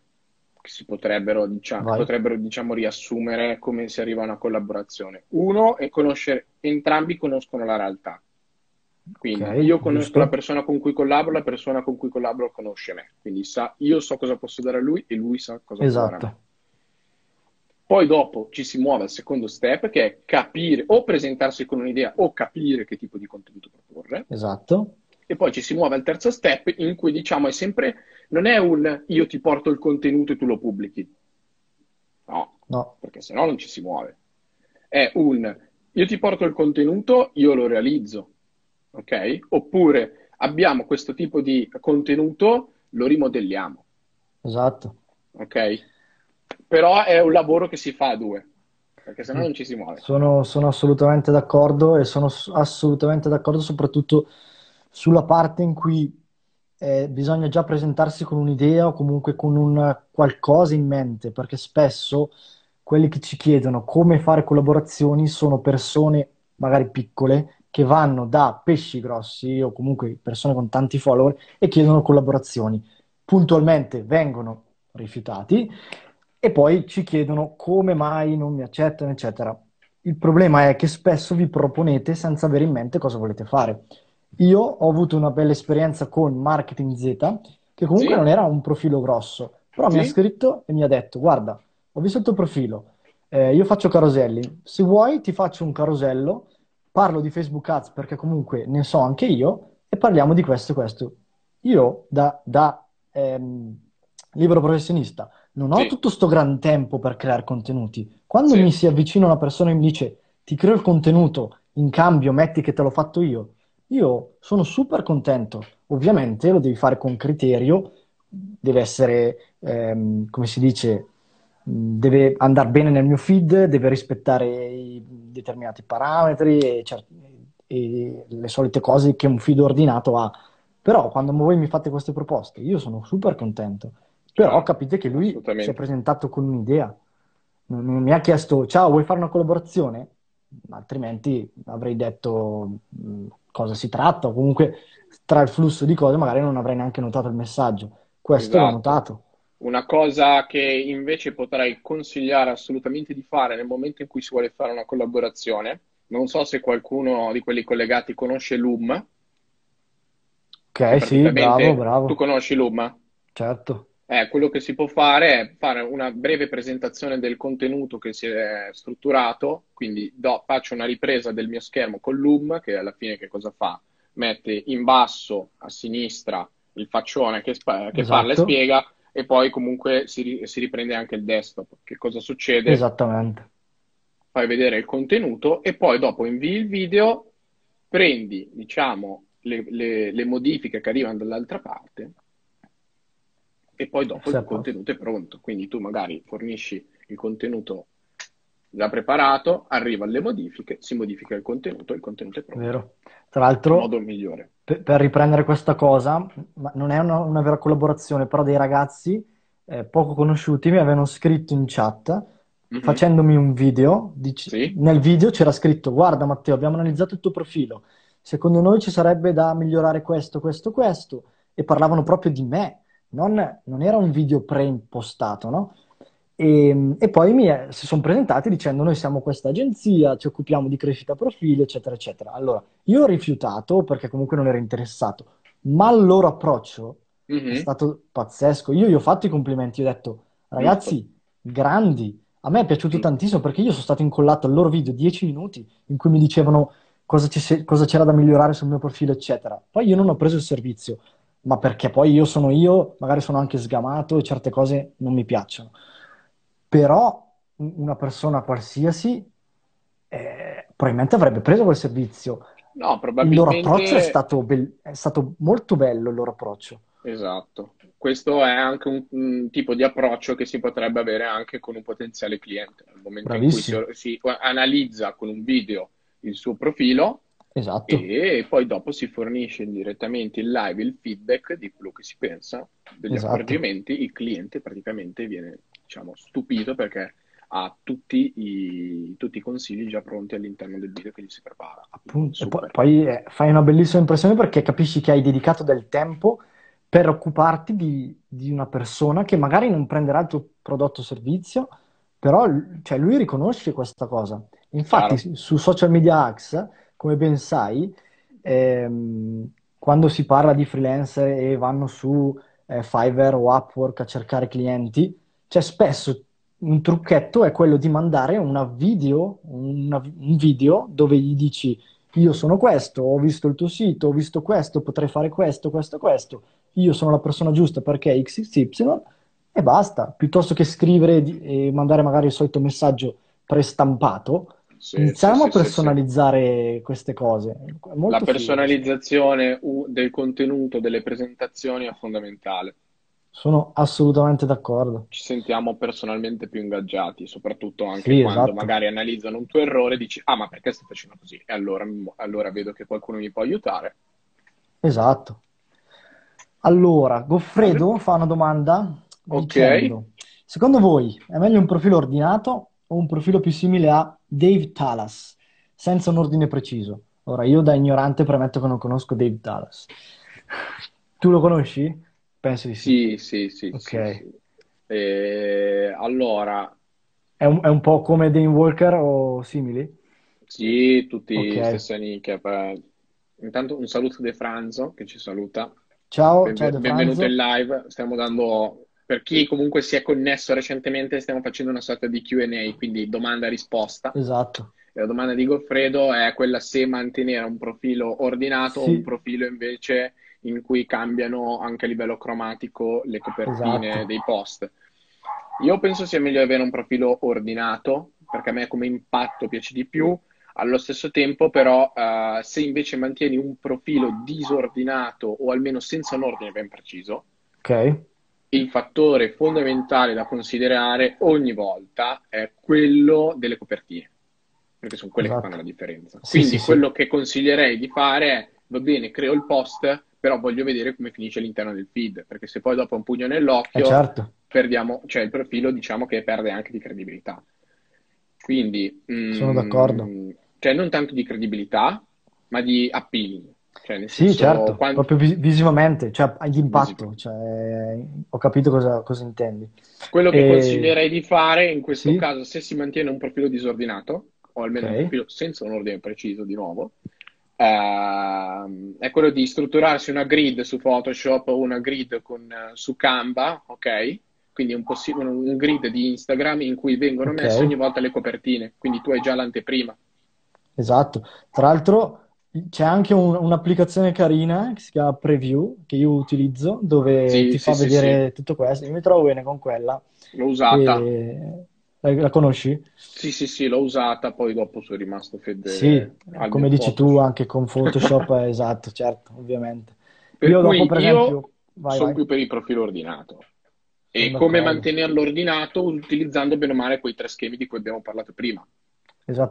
che si potrebbero, diciamo, potrebbero, diciamo, riassumere come si arriva a una collaborazione. Uno è conoscere, entrambi conoscono la realtà. Quindi ok, io conosco la giusto, persona con cui collaboro, la persona con cui collaboro conosce me. Quindi sa, io so cosa posso dare a lui e lui sa cosa può dare a me. Poi dopo ci si muove al secondo step che è capire o presentarsi con un'idea o capire che tipo di contenuto proporre. esatto, E poi ci si muove al terzo step in cui diciamo è sempre, non è un io ti porto il contenuto e tu lo pubblichi. No, no, perché sennò non ci si muove. È un io ti porto il contenuto, io lo realizzo, ok? Oppure abbiamo questo tipo di contenuto, lo rimodelliamo, esatto. ok? Però è un lavoro che si fa a due, perché sennò Mm. non ci si muove. Sono, sono assolutamente d'accordo e sono assolutamente d'accordo soprattutto sulla parte in cui eh, bisogna già presentarsi con un'idea o comunque con un qualcosa in mente, perché spesso quelli che ci chiedono come fare collaborazioni sono persone magari piccole che vanno da pesci grossi o comunque persone con tanti follower e chiedono collaborazioni. Puntualmente vengono rifiutati e poi ci chiedono come mai non mi accettano, eccetera. Il problema è che spesso vi proponete senza avere in mente cosa volete fare. Io ho avuto una bella esperienza con Marketing Z, che comunque non Sì? era un profilo grosso, però mi ha Sì? scritto e mi ha detto: Guarda, ho visto il tuo profilo, eh, io faccio caroselli. Se vuoi, ti faccio un carosello, parlo di Facebook Ads perché comunque ne so anche io, e parliamo di questo e questo. Io, da, da ehm, libero professionista, non ho Sì? tutto sto gran tempo per creare contenuti. Quando mi Sì? si avvicina una persona e mi dice: Ti creo il contenuto, in cambio metti che te l'ho fatto io. Io sono super contento. Ovviamente lo devi fare con criterio, deve essere, ehm, come si dice, deve andare bene nel mio feed, deve rispettare i determinati parametri e, cer- e le solite cose che un feed ordinato ha. Però quando voi mi fate queste proposte, io sono super contento. Però capite che lui si è presentato con un'idea. Non, non mi ha chiesto, ciao, vuoi fare una collaborazione? Altrimenti avrei detto mh, cosa si tratta, o comunque tra il flusso di cose magari non avrei neanche notato il messaggio. Questo l'ho Esatto. notato. Una cosa che invece potrei consigliare assolutamente di fare nel momento in cui si vuole fare una collaborazione, non so se qualcuno di quelli collegati conosce Loom, Ok, sì, bravo, praticamente tu bravo, conosci Loom? certo, Eh, quello che si può fare è fare una breve presentazione del contenuto che si è strutturato, quindi do- faccio una ripresa del mio schermo con Loom, che alla fine che cosa fa? Mette in basso a sinistra il faccione che, spa- che parla e esatto, spiega, e poi comunque si, ri- si riprende anche il desktop. Che cosa succede? esattamente, Fai vedere il contenuto e poi dopo invii il video, prendi, diciamo, le, le- le modifiche che arrivano dall'altra parte e poi dopo sei il posto. contenuto è pronto. Quindi tu magari fornisci il contenuto già preparato, arriva alle modifiche, si modifica il contenuto e il contenuto è pronto. Vero. Tra l'altro, modo migliore. per, per riprendere questa cosa, ma non è una, una vera collaborazione, però dei ragazzi eh, poco conosciuti mi avevano scritto in chat Mhm. facendomi un video. dic- Sì, nel video c'era scritto: Guarda, Matteo, abbiamo analizzato il tuo profilo. Secondo noi ci sarebbe da migliorare questo, questo, questo. E parlavano proprio di me, non, non era un video preimpostato, no? E, e poi mi è- si sono presentati dicendo: Noi siamo questa agenzia, ci occupiamo di crescita profili, eccetera, eccetera. Allora, io ho rifiutato perché comunque non ero interessato, ma il loro approccio è Mhm. stato pazzesco. Io gli ho fatto i complimenti, ho detto, ragazzi, grandi. A me è piaciuto Mm. tantissimo perché io sono stato incollato al loro video 10 minuti in cui mi dicevano cosa cosa c'era da migliorare sul mio profilo, eccetera. Poi io non ho preso il servizio, ma perché poi io sono io, magari sono anche sgamato e certe cose non mi piacciono. Però un- una persona qualsiasi eh, probabilmente avrebbe preso quel servizio. No, Il loro approccio è probabilmente stato, bel- è stato molto bello, il loro approccio. esatto. Questo è anche un, un tipo di approccio che si potrebbe avere anche con un potenziale cliente. Nel momento in cui si, Bravissimo, si analizza con un video il suo profilo esatto, e poi dopo si fornisce direttamente in live il feedback di quello che si pensa, degli esatto. accorgimenti, il cliente praticamente viene, diciamo, stupito perché ha tutti i, tutti i consigli già pronti all'interno del video che gli si prepara. Appunto, poi, poi, eh, fai una bellissima impressione perché capisci che hai dedicato del tempo per occuparti di, di una persona che magari non prenderà il tuo prodotto o servizio, però cioè, lui riconosce questa cosa. Infatti, Chiaro? su su Social Media Hacks, come ben sai, ehm, quando si parla di freelancer e vanno su eh, Fiverr o Upwork a cercare clienti, c'è spesso un trucchetto è quello di mandare una video, una- un video dove gli dici io sono questo, ho visto il tuo sito, ho visto questo, potrei fare questo, questo, questo, io sono la persona giusta perché XXY e basta, piuttosto che scrivere e mandare magari il solito messaggio prestampato, Sì, iniziamo a sì, sì. personalizzare queste cose. La molto figo. personalizzazione u- del contenuto delle presentazioni è fondamentale. Sono assolutamente d'accordo. Ci sentiamo personalmente più ingaggiati, soprattutto anche Sì, quando esatto. magari analizzano un tuo errore e dici, ah, ma perché stai facendo così? E allora, allora vedo che qualcuno mi può aiutare. Esatto. Allora, Goffredo fa una domanda Ok, dicendo: Secondo voi è meglio un profilo ordinato o un profilo più simile a Dave Talas, senza un ordine preciso? Ora, io da ignorante premetto che non conosco Dave Talas. Tu lo conosci? Penso di sì. sì, sì, sì, sì, Ok. sì. E allora, È un, è un po' come Dane Walker o simili? sì, tutti Ok. stesse nicchie. per- Intanto un saluto De Franzo che ci saluta. Ciao, Benve- ciao benvenuto in live. Stiamo dando, per chi comunque si è connesso recentemente, stiamo facendo una sorta di Q&A, quindi domanda e risposta. Esatto. E La domanda di Goffredo è quella se mantenere un profilo ordinato o un Sì, profilo invece in cui cambiano anche a livello cromatico le copertine esatto. dei post. Io penso sia meglio avere un profilo ordinato, perché a me come impatto piace di più. Allo stesso tempo, però, eh, se invece mantieni un profilo disordinato o almeno senza un ordine ben preciso, Ok. Il fattore fondamentale da considerare ogni volta è quello delle copertine, perché sono quelle che fanno la Esatto. differenza. Sì, Quindi sì, sì. quello che consiglierei di fare è, va bene, creo il post, però voglio vedere come finisce all'interno del feed, perché se poi dopo un pugno Eh nell'occhio certo. perdiamo, cioè il profilo diciamo che perde anche di credibilità. Quindi, Sono d'accordo. mm, cioè non tanto di credibilità, ma di appealing. Cioè, nel Sì, senso, certo, quando, proprio vis- visivamente, cioè di visivo. impatto, cioè, ho capito cosa, cosa intendi. Quello che E... consiglierei di fare in questo Sì, caso, se si mantiene un profilo disordinato, o almeno un ok, profilo senza un ordine preciso di nuovo, ehm, è quello di strutturarsi una grid su Photoshop o una grid con, eh, su Canva, ok? Quindi un, possi- un un grid di Instagram in cui vengono messe ogni volta le copertine, quindi tu hai già l'anteprima. esatto. Tra l'altro c'è anche un- un'applicazione carina che si chiama Preview, che io utilizzo, dove Sì, ti sì, fa sì, sì, vedere tutto questo. Io mi trovo bene con quella. l'ho usata. E... La, la conosci? Sì, sì, sì, l'ho usata, poi dopo sono rimasto Sì, fedele al come dici tu, Photoshop. anche con Photoshop, esatto, certo, ovviamente. Per Io dopo, per io esempio, vai, sono vai. più per il profilo ordinato. e sono come d'accordo. mantenerlo ordinato utilizzando bene o male quei tre schemi di cui abbiamo parlato prima.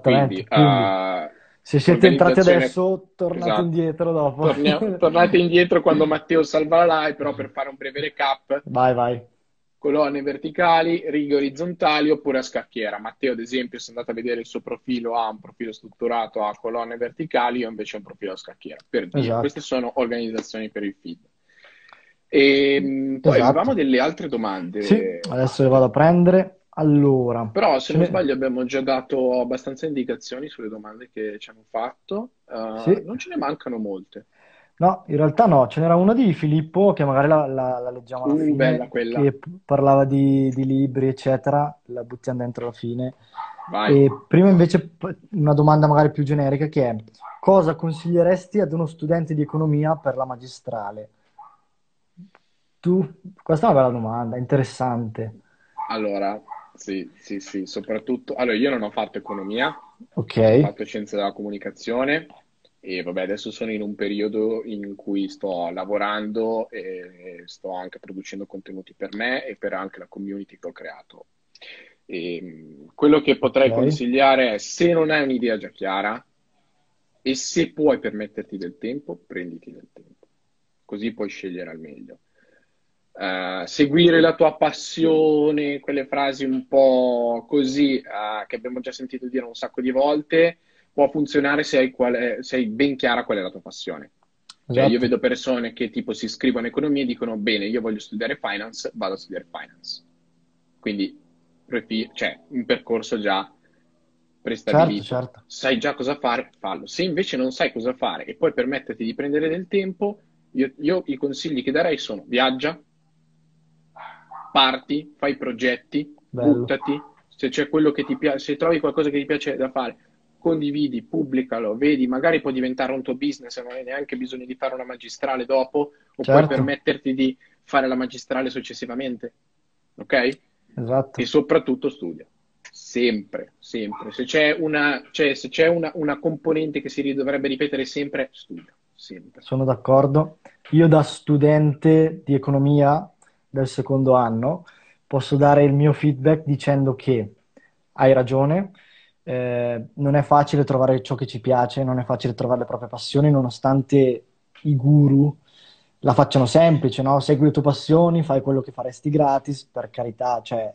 Quindi, Esattamente. Quindi, eh, se siete entrati adesso, tornate esatto. indietro dopo. Tornia- tornate indietro quando Matteo salva la live, però per fare un breve recap, Vai, vai. colonne verticali, righe orizzontali oppure a scacchiera. Matteo, ad esempio, se andate a vedere il suo profilo, ha un profilo strutturato a colonne verticali, io invece ho un profilo a scacchiera. Per dire, Esatto. queste sono organizzazioni per il feed. E mh, poi Esatto. avevamo delle altre domande. Sì, adesso le vado a prendere. Allora, Però, se non sbaglio, abbiamo già dato abbastanza indicazioni sulle domande che ci hanno fatto. Uh, Sì. non ce ne mancano molte. No, in realtà no, ce n'era una di Filippo che magari la, la- la leggiamo alla Uh, fine, bella quella. che parlava di, di libri, eccetera, la buttiamo dentro alla fine. Vai. E prima invece una domanda magari più generica che è cosa consiglieresti ad uno studente di economia per la magistrale? Tu, questa è una bella domanda, interessante. Allora, sì, sì, sì, soprattutto. Allora, io non ho fatto economia, ho Ok, fatto scienze della comunicazione e vabbè, adesso sono in un periodo in cui sto lavorando e sto anche producendo contenuti per me e per anche la community che ho creato. E, mh, quello che potrei ok, consigliare è se non hai un'idea già chiara e se puoi permetterti del tempo, prenditi del tempo, così puoi scegliere al meglio. Eh, seguire la tua passione, quelle frasi un po' così, eh, che abbiamo già sentito dire un sacco di volte, può funzionare se hai, qual è- se hai ben chiara qual è la tua passione. Cioè, io esatto, vedo persone che tipo si iscrivono a economia e dicono, bene, io voglio studiare finance, vado a studiare finance. Quindi, prefi- cioè, un percorso già certo, prestabilito. certo, Sai già cosa fare, fallo. Se invece non sai cosa fare e puoi permetterti di prendere del tempo, io, io i consigli che darei sono viaggia, parti, fai progetti, bello, buttati, se c'è quello che ti piace, se trovi qualcosa che ti piace da fare, condividi, pubblicalo, vedi, magari può diventare un tuo business e non hai neanche bisogno di fare una magistrale dopo, o puoi certo, permetterti di fare la magistrale successivamente, ok? esatto, E soprattutto studia. Sempre, sempre. Se c'è una, cioè, se c'è una, una componente che si dovrebbe ripetere sempre, studia. Sempre. sono d'accordo. Io da studente di economia del secondo anno posso dare il mio feedback dicendo che hai ragione, eh, non è facile trovare ciò che ci piace, non è facile trovare le proprie passioni, nonostante i guru la facciano semplice, no? Segui le tue passioni, fai quello che faresti gratis, per carità, cioè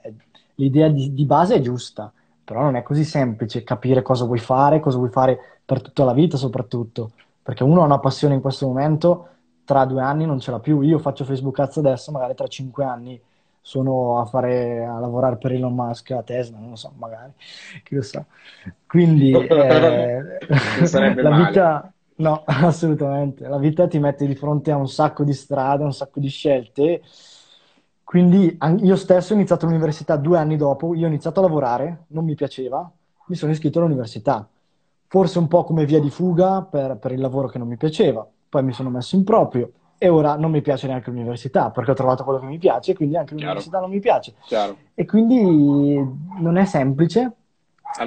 l'idea di, di base è giusta, però non è così semplice capire cosa vuoi fare, cosa vuoi fare per tutta la vita soprattutto, perché uno ha una passione in questo momento, tra due anni non ce l'ha più, io faccio Facebook Ads adesso, magari tra cinque anni sono a fare, a lavorare per Elon Musk, a Tesla, non lo so, magari, chi lo sa. Quindi eh, la male. vita, no, assolutamente, la vita ti mette di fronte a un sacco di strade, un sacco di scelte. Quindi io stesso ho iniziato l'università due anni dopo, io ho iniziato a lavorare, non mi piaceva, mi sono iscritto all'università, forse un po' come via di fuga per, per il lavoro che non mi piaceva, poi mi sono messo in proprio e ora non mi piace neanche l'università perché ho trovato quello che mi piace, quindi anche Chiaro, l'università non mi piace. chiaro. E quindi non è semplice,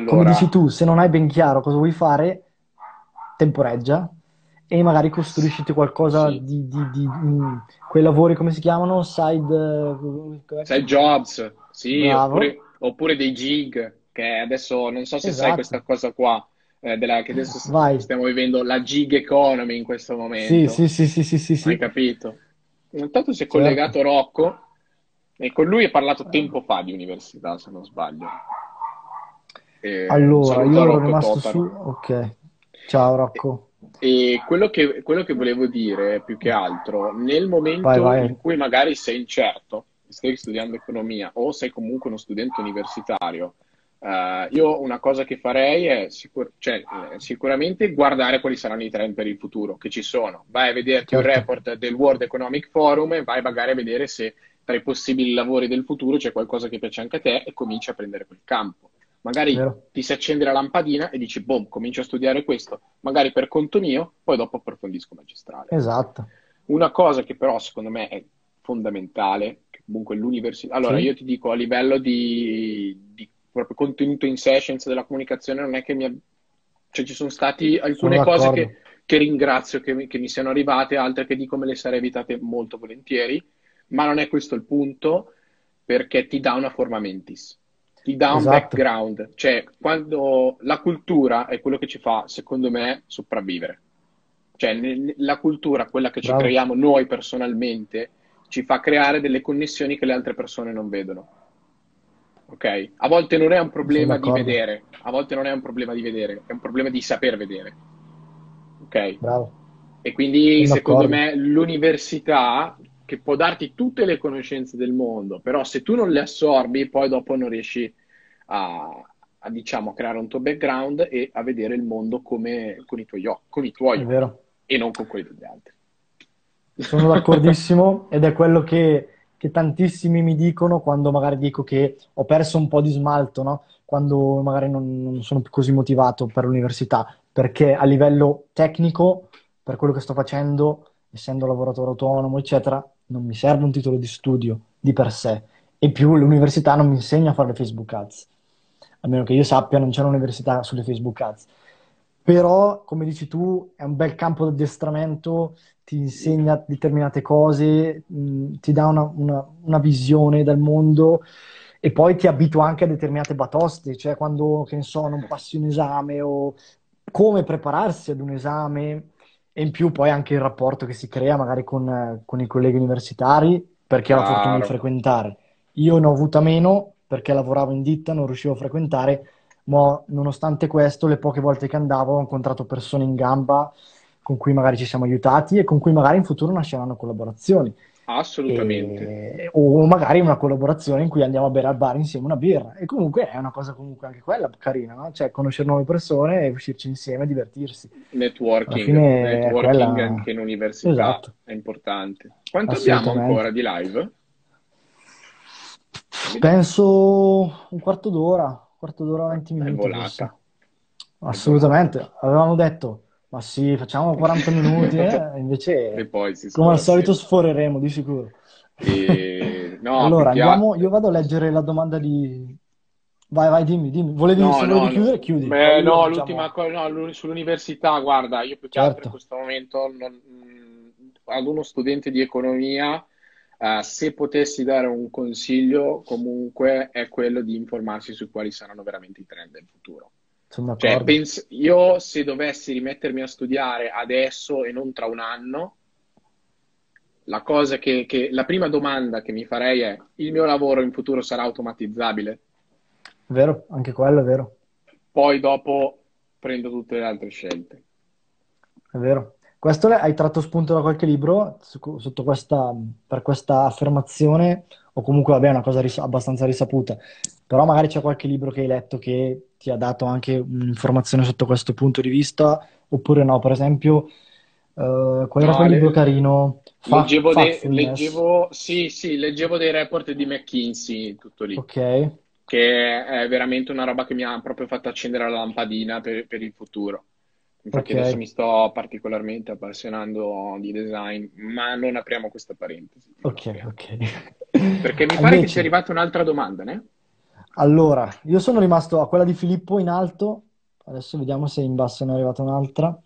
come Allora, dici tu, se non hai ben chiaro cosa vuoi fare, temporeggia e magari costruisciti qualcosa sì. di, di- di- mm, quei lavori, come si chiamano? Side... Side jobs, sì, oppure, oppure dei gig, che adesso non so se sai questa esatto. cosa qua, eh, della, che adesso Vai. stiamo vivendo la gig economy in questo Sì, momento, sì, sì, sì, sì, sì, hai sì, capito? Intanto si è certo. collegato Rocco e con lui ho parlato tempo fa di università, se non sbaglio. E Allora, io ero rimasto su... Totaro. Ok, ciao E, Rocco. e quello che, quello che volevo dire più che altro, nel Vai, momento in vai. cui magari sei incerto, stai studiando economia o sei comunque uno studente universitario, eh, io una cosa che farei è sicur- cioè, eh, sicuramente guardare quali saranno i trend per il futuro che ci sono. Vai a vederti un Certo, report del World Economic Forum e vai magari a vedere se tra i possibili lavori del futuro c'è qualcosa che piace anche a te e cominci a prendere quel campo. Magari vero? ti si accende la lampadina e dici, boom, comincio a studiare questo, magari per conto mio, poi dopo approfondisco magistrale. Esatto. Una cosa che però secondo me è fondamentale, comunque l'università... Allora, Sì, io ti dico, a livello di, di proprio contenuto in sé, scienze della comunicazione, non è che mi... Cioè, ci sono stati sono alcune cose d'accordo. che, che ringrazio che mi, che mi siano arrivate, altre che dico me le sarei evitate molto volentieri, ma non è questo il punto. perché ti dà una forma mentis, ti dà un Esatto, background, cioè quando la cultura è quello che ci fa, secondo me, sopravvivere. Cioè la cultura, quella che ci bravo, creiamo noi personalmente, ci fa creare delle connessioni che le altre persone non vedono. Ok? A volte non è un problema di vedere, a volte non è un problema di vedere, è un problema di saper vedere. Ok? bravo, E quindi sono secondo d'accordo. me l'università, che può darti tutte le conoscenze del mondo, però se tu non le assorbi, poi dopo non riesci a, a, diciamo, a creare un tuo background e a vedere il mondo come, con i tuoi occhi, con i tuoi occhi e non con quelli degli altri. Sono d'accordissimo ed è quello che, che tantissimi mi dicono quando magari dico che ho perso un po' di smalto, no? Quando magari non, non sono più così motivato per l'università, perché a livello tecnico, per quello che sto facendo, essendo lavoratore autonomo, eccetera, non mi serve un titolo di studio di per sé. E più l'università non mi insegna a fare le Facebook Ads. A meno che io sappia, non c'è un'università sulle Facebook Ads. Però, come dici tu, è un bel campo di addestramento, ti insegna determinate cose, mh, ti dà una, una- una visione del mondo e poi ti abitua anche a determinate batoste, cioè quando, che ne so, non passi un esame o come prepararsi ad un esame e in più poi anche il rapporto che si crea magari con, con i colleghi universitari, perché ho la fortuna di frequentare. Io ne ho avuta meno perché lavoravo in ditta, non riuscivo a frequentare ma nonostante questo, le poche volte che andavo ho incontrato persone in gamba con cui magari ci siamo aiutati e con cui magari in futuro nasceranno collaborazioni. Assolutamente. E- o magari una collaborazione in cui andiamo a bere al bar insieme una birra. E comunque è una cosa comunque anche quella carina, no? Cioè conoscere nuove persone e uscirci insieme e divertirsi. Networking, networking quella... anche in università Esatto, è importante. Quanto abbiamo ancora di live? Penso un quarto d'ora, un quarto d'ora, 20 È minuti. Assolutamente, avevamo detto, ma sì, facciamo 40 minuti, eh? E Invece, poi si come al solito, sforeremo di sicuro. E... No, Allora, altro... andiamo, io vado a leggere la domanda di... Vai, vai, dimmi, dimmi. Volevi, No, no, chiudere, chiudi. Beh, no, l'ultima cosa, no, l'u- sull'università, guarda, io più che altro in certo, questo momento non- mh, ad uno studente di economia, eh, se potessi dare un consiglio, comunque è quello di informarsi su quali saranno veramente i trend del futuro. Sono Cioè, d'accordo. pens- io se dovessi rimettermi a studiare adesso e non tra un anno, la cosa che, che- la prima domanda che mi farei è: il mio lavoro in futuro sarà automatizzabile? Vero, anche quello è vero, Poi dopo prendo tutte le altre scelte. è vero. Questo le- hai tratto spunto da qualche libro questa, per questa affermazione, o comunque, vabbè, è una cosa ris- abbastanza risaputa, però magari c'è qualche libro che hai letto che ti ha dato anche un'informazione sotto questo punto di vista, oppure no, per esempio, eh, qual era No, quel libro carino? Fa- leggevo, Factfulness, leggevo, sì, sì, leggevo dei report di McKinsey, tutto lì, ok, che è veramente una roba che mi ha proprio fatto accendere la lampadina per, per il futuro. Infatti adesso ok, mi sto particolarmente appassionando di design, ma non apriamo questa parentesi, ok, ok. Perché mi pare che sia Invece... arrivata un'altra domanda, né? Allora, io sono rimasto a quella di Filippo in alto, adesso vediamo se in basso ne è arrivata un'altra.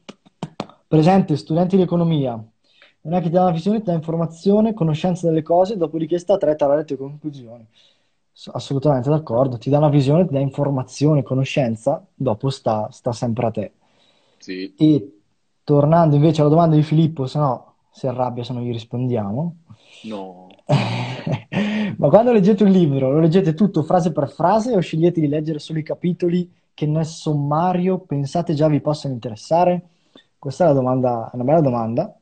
Presente, studenti di economia, non è che ti dà una visione, ti dà informazione, conoscenza delle cose, dopodiché sta a te trarre le tue conclusioni. So- Assolutamente d'accordo, ti dà una visione, ti dà informazione, conoscenza, dopo sta, sta sempre a te. Sì. E tornando invece alla domanda di Filippo, se no si arrabbia se non gli rispondiamo. No. Ma quando leggete un libro, lo leggete tutto frase per frase o scegliete di leggere solo i capitoli che nel sommario pensate già vi possano interessare? Questa è la domanda, una bella domanda.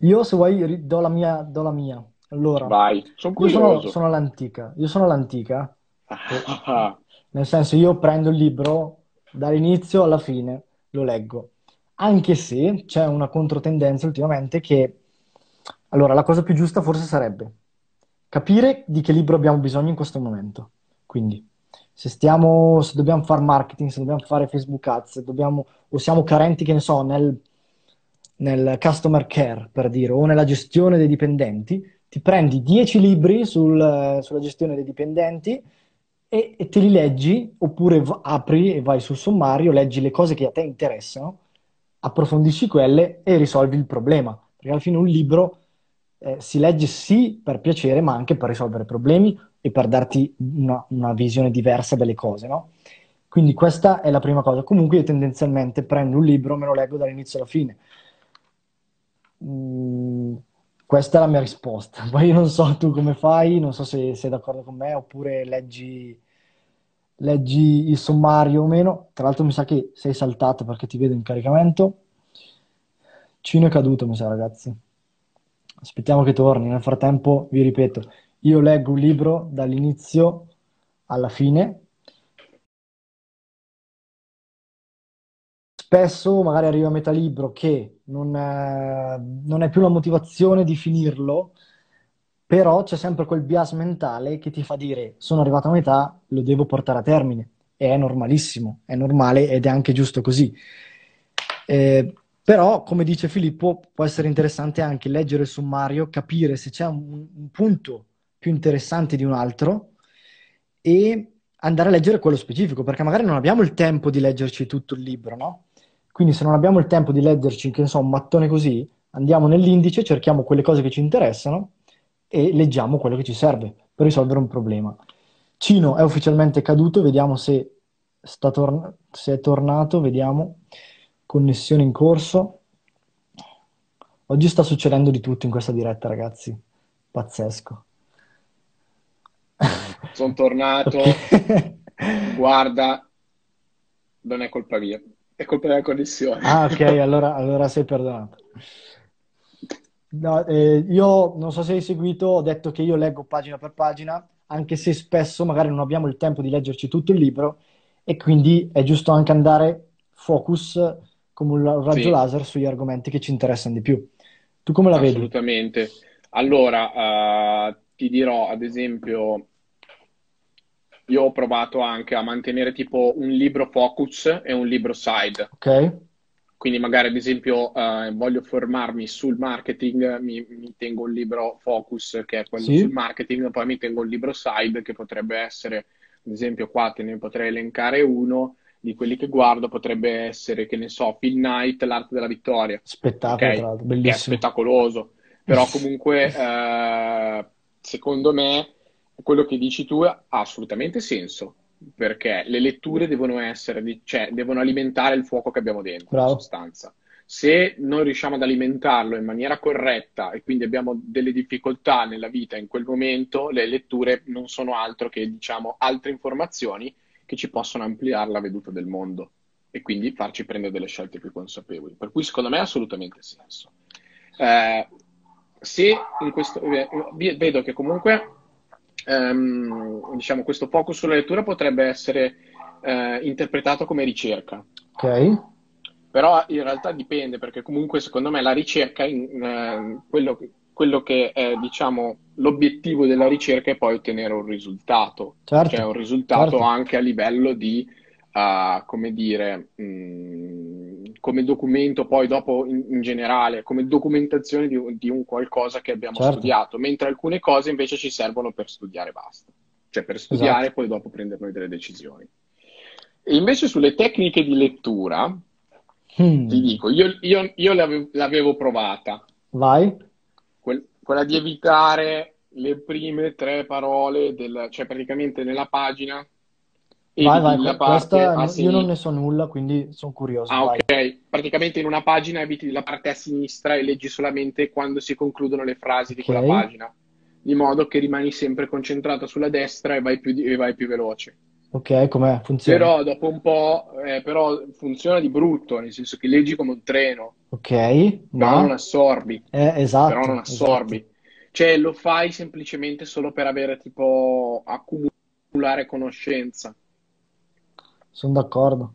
Io, se vuoi, do la mia, do la mia. Allora, Vai, sono io sono, sono all'antica, io sono all'antica, Ah, nel senso io prendo il libro dall'inizio alla fine, lo leggo, anche se c'è una controtendenza ultimamente che, allora, la cosa più giusta forse sarebbe capire di che libro abbiamo bisogno in questo momento. Quindi, se stiamo, se dobbiamo fare marketing, se dobbiamo fare Facebook Ads, se dobbiamo, o siamo carenti, che ne so, nel, nel customer care, per dire, o nella gestione dei dipendenti, ti prendi 10 libri sul- sulla gestione dei dipendenti e, e te li leggi, oppure v- apri e vai sul sommario, leggi le cose che a te interessano, approfondisci quelle e risolvi il problema. Perché alla fine un libro eh, si legge sì per piacere, ma anche per risolvere problemi e per darti una, una visione diversa delle cose, no? Quindi questa è la prima cosa. Comunque io tendenzialmente prendo un libro, me lo leggo dall'inizio alla fine. Mm, questa è la mia risposta. Poi io non so tu come fai, non so se sei d'accordo con me oppure leggi, leggi il sommario o meno. Tra l'altro mi sa che sei saltato perché ti vedo in caricamento. Cino è caduto, mi sa, ragazzi. Aspettiamo che torni. Nel frattempo, vi ripeto, io leggo un libro dall'inizio alla fine. Spesso magari arrivo a metà libro che non è, non è più la motivazione di finirlo, però c'è sempre quel bias mentale che ti fa dire sono arrivato a metà, lo devo portare a termine. E è normalissimo, è normale ed è anche giusto così. Eh, però, come dice Filippo, può essere interessante anche leggere il sommario, capire se c'è un, un punto più interessante di un altro e andare a leggere quello specifico, perché magari non abbiamo il tempo di leggerci tutto il libro, no? Quindi se non abbiamo il tempo di leggerci, che ne so, un mattone così, andiamo nell'indice, cerchiamo quelle cose che ci interessano e leggiamo quello che ci serve per risolvere un problema. Cino è ufficialmente caduto, vediamo se, tor- se è tornato, vediamo connessione in corso. Oggi sta succedendo di tutto in questa diretta, ragazzi. Pazzesco. Sono tornato. Guarda, non è colpa mia, è colpa della connessione. Ah, ok, allora, allora sei perdonato. No, eh, io non so se hai seguito, ho detto che io leggo pagina per pagina, anche se spesso magari non abbiamo il tempo di leggerci tutto il libro e quindi è giusto anche andare focus come un raggio sì. laser sugli argomenti che ci interessano di più. Tu come la vedi? Assolutamente. Allora, uh, ti dirò, ad esempio, io ho provato anche a mantenere tipo un libro focus e un libro side. Ok. Quindi magari ad esempio uh, voglio formarmi sul marketing, mi, mi, tengo un libro focus che è quello sì. sul marketing, poi mi tengo un libro side che potrebbe essere, ad esempio qua te ne potrei elencare uno, di quelli che guardo potrebbe essere, che ne so, Phil Knight, L'arte della vittoria. Spettacolo, okay? tra l'altro, bellissimo. Che è spettacoloso. Però comunque, eh, secondo me, quello che dici tu ha assolutamente senso, perché le letture devono essere, cioè, devono alimentare il fuoco che abbiamo dentro, Bravo. in sostanza. Se non riusciamo ad alimentarlo in maniera corretta e quindi abbiamo delle difficoltà nella vita in quel momento, le letture non sono altro che, diciamo, altre informazioni che ci possono ampliare la veduta del mondo e quindi farci prendere delle scelte più consapevoli. Per cui secondo me ha assolutamente senso. Eh, se in questo eh, vedo che comunque ehm, diciamo, questo focus sulla lettura potrebbe essere eh, interpretato come ricerca. Ok. Però in realtà dipende, perché comunque secondo me la ricerca, in, eh, quello, quello che è diciamo, l'obiettivo della ricerca è poi ottenere un risultato, certo, cioè un risultato certo. anche a livello di, uh, come dire, mh, mm, come documento poi dopo in, in generale, come documentazione di, di, un qualcosa che abbiamo certo. studiato, mentre alcune cose invece ci servono per studiare basta, cioè per studiare esatto. e poi dopo prendere noi delle decisioni. E invece sulle tecniche di lettura, hmm. ti dico, io, io, io l'avevo, l'avevo provata. Vai quella di evitare le prime tre parole, del, cioè praticamente nella pagina. Vai, vai, questa io non ne so nulla, quindi sono curioso. Ah, vai. ok. Praticamente in una pagina eviti la parte a sinistra e leggi solamente quando si concludono le frasi di okay. quella pagina, di modo che rimani sempre concentrato sulla destra e vai più, e vai più veloce. Ok, com'è? Funziona? Però dopo un po', eh, però funziona di brutto, nel senso che leggi come un treno. Ok, ma... Però non assorbi. Eh, esatto. Però non assorbi. Esatto. Cioè lo fai semplicemente solo per avere tipo accumulare conoscenza. Sono d'accordo.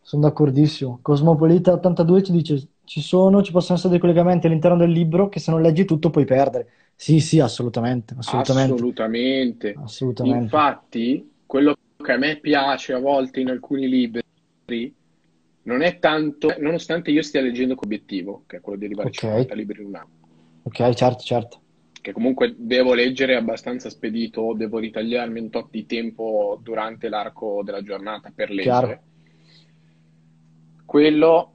Sono d'accordissimo. Cosmopolita82 ci dice ci sono, ci possono essere dei collegamenti all'interno del libro che se non leggi tutto puoi perdere. Sì, sì, assolutamente. Assolutamente. Assolutamente. assolutamente. Infatti, quello che a me piace a volte in alcuni libri non è tanto, nonostante io stia leggendo con obiettivo, che è quello di arrivare okay. a 50 libri in un anno. Ok, certo, certo. Che comunque devo leggere abbastanza spedito, devo ritagliarmi un tot di tempo durante l'arco della giornata per leggere. Chiaro. Quello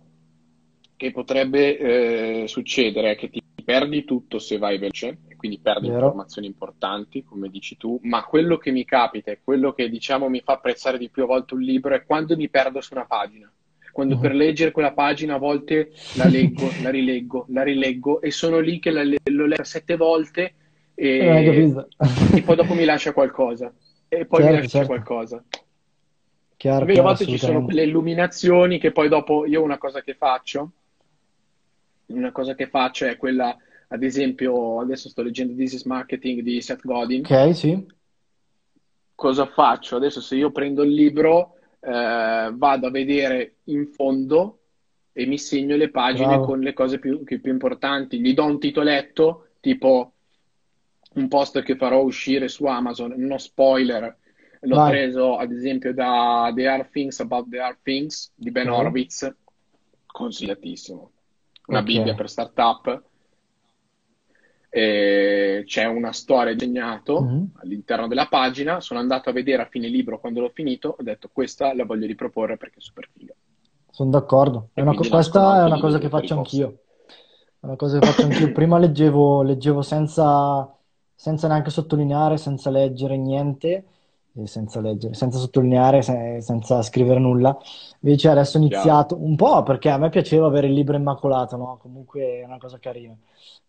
che potrebbe eh, succedere è che ti perdi tutto se vai veloce, quindi perdi Vero? informazioni importanti, come dici tu, ma quello che mi capita e quello che diciamo mi fa apprezzare di più a volte un libro è quando mi perdo su una pagina. Quando per Mhm. leggere quella pagina a volte la leggo, la rileggo, la rileggo e sono lì che la, l'ho letta sette volte Eh, e, capito? e poi dopo mi lascia qualcosa. E poi mi Certo, lascia certo. qualcosa. Chiaro, Invece a volte ci sono quelle illuminazioni che poi dopo io una cosa che faccio, una cosa che faccio è quella, ad esempio, adesso sto leggendo This is Marketing di Seth Godin. Ok, sì. Cosa faccio? Adesso se io prendo il libro, eh, vado a vedere in fondo e mi segno le pagine Bravo. con le cose più, più importanti. Gli do un titoletto, tipo un post che farò uscire su Amazon, uno spoiler. L'ho Vai. preso ad esempio da The Hard Things About the Hard Things di Ben. Horowitz, consigliatissimo. Una Ok. Bibbia per startup. E c'è una storia disegnato Mhm. all'interno della pagina. Sono andato a vedere a fine libro quando l'ho finito. Ho detto questa la voglio riproporre perché è super figa. Sono d'accordo. È co- questa è una cosa che faccio anch'io. È una cosa che faccio anch'io. Prima leggevo, leggevo senza, senza neanche sottolineare, senza leggere niente, senza leggere, senza sottolineare, se- senza scrivere nulla. Invece adesso ho iniziato un po' perché a me piaceva avere il libro immacolato, no? Comunque è una cosa carina.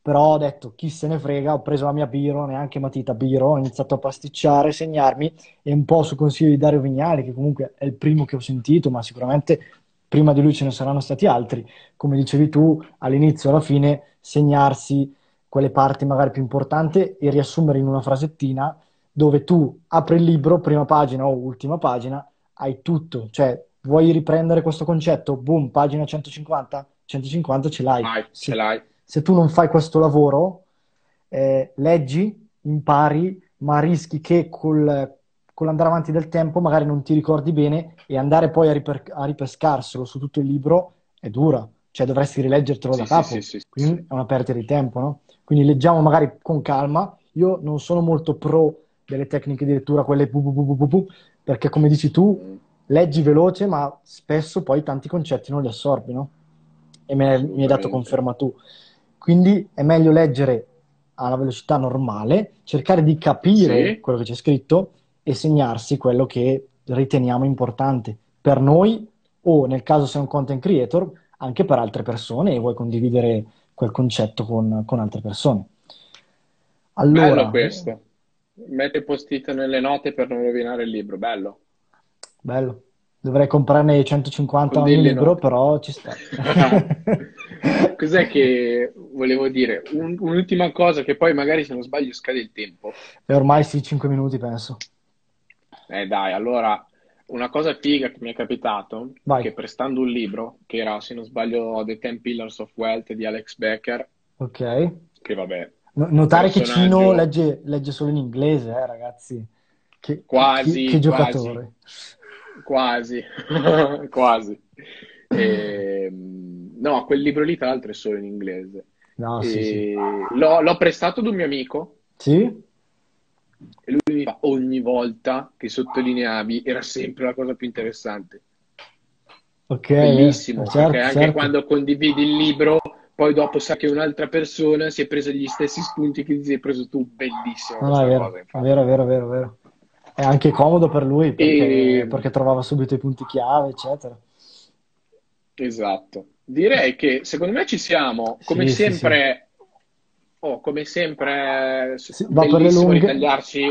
Però ho detto, chi se ne frega, ho preso la mia biro, neanche matita biro, ho iniziato a pasticciare, segnarmi e un po' su consiglio di Dario Vignali, che comunque è il primo che ho sentito, ma sicuramente prima di lui ce ne saranno stati altri. Come dicevi tu, all'inizio e alla fine, segnarsi quelle parti magari più importanti e riassumere in una frasettina dove tu apri il libro, prima pagina o ultima pagina, hai tutto. Cioè, vuoi riprendere questo concetto? Boom, pagina 150? 150 ce l'hai. Vai, ce Se, l'hai. se tu non fai questo lavoro, eh, leggi, impari, ma rischi che col, con l'andare avanti del tempo magari non ti ricordi bene e andare poi a, riper- a ripescarselo su tutto il libro è dura. Cioè, dovresti rileggertelo da Sì, sì, capo. sì, sì. Quindi è una perdita di tempo, no? Quindi leggiamo magari con calma. Io non sono molto pro delle tecniche di lettura, quelle pu, perché come dici tu, leggi veloce, ma spesso poi tanti concetti non li assorbi, no? E me mi hai dato conferma tu. Quindi è meglio leggere alla velocità normale, cercare di capire Sì, quello che c'è scritto e segnarsi quello che riteniamo importante per noi o nel caso sei un content creator, anche per altre persone e vuoi condividere quel concetto con, con altre persone. bello Allora, questo. Mette post-it nelle note per non rovinare il libro, bello. bello. Dovrei comprarne 150 Con ogni libro, note. però ci sta. Cos'è che volevo dire? Un- un'ultima cosa che poi magari se non sbaglio scade il tempo. E ormai sì, 5 minuti penso. Eh dai, allora una cosa figa che mi è capitato Vai. che prestando un libro, che era se non sbaglio The Ten Pillars of Wealth di Alex Becker, Ok. che vabbè, Notare che Cino legge, legge solo in inglese, eh, ragazzi. Che, che- quasi, che quasi, giocatore. quasi, quasi. Ehm, no, quel libro lì tra l'altro è solo in inglese. No, sì, sì. E l'ho l'ho prestato ad un mio amico Sì? e lui mi fa ogni volta che sottolineavi era sempre la cosa più interessante. Ok, Bellissimo, eh, certo, perché anche certo. quando condividi il libro, poi dopo sai che un'altra persona si è presa gli stessi spunti che ti sei preso tu. Bellissima No, è vero, cosa, è vero, è vero, è vero, vero. È anche comodo per lui perché, E... perché trovava subito i punti chiave, eccetera. Esatto. Direi che secondo me ci siamo, come Sì, sì, sì. sempre, oh, come sempre, Si va per le bellissimo lunghe. ritagliarsi,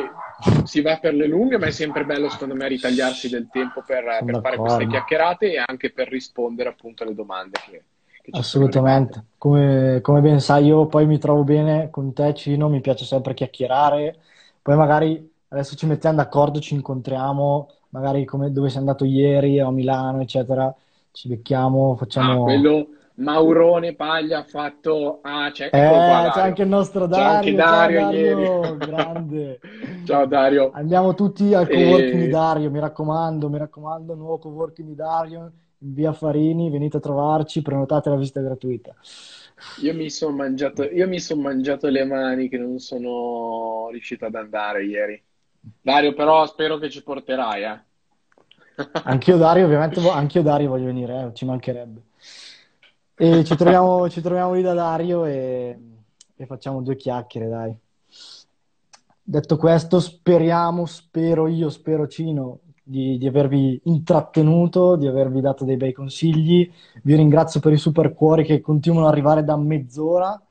si va per le lunghe, ma è sempre bello secondo me ritagliarsi del tempo per, per fare queste chiacchierate e anche per rispondere appunto alle domande che, Assolutamente. Come, come ben sai, io poi mi trovo bene con te, Cino, mi piace sempre chiacchierare. Poi magari adesso ci mettiamo d'accordo, ci incontriamo, magari come, dove sei andato ieri a Milano, eccetera. Ci becchiamo, Ah, facciamo... quello Maurone Paglia ha fatto. Ah, c'è, Eh, eccolo qua, c'è anche il nostro Dario, ciao Dario Dario, ieri. grande. Ciao Dario. Andiamo tutti al coworking di E... Dario, mi raccomando, mi raccomando, nuovo coworking di Dario via Farini, venite a trovarci, prenotate la visita gratuita. Io mi sono mangiato, son mangiato le mani che non sono riuscito ad andare ieri. Dario, però spero che ci porterai, eh. Anch'io Dario, ovviamente, anch'io Dario voglio venire, eh, ci mancherebbe. E ci troviamo, ci troviamo lì da Dario e, e facciamo due chiacchiere, dai. Detto questo, speriamo, spero io, spero Cino, di, di avervi intrattenuto, di avervi dato dei bei consigli. Vi ringrazio per i super cuori che continuano ad arrivare da mezz'ora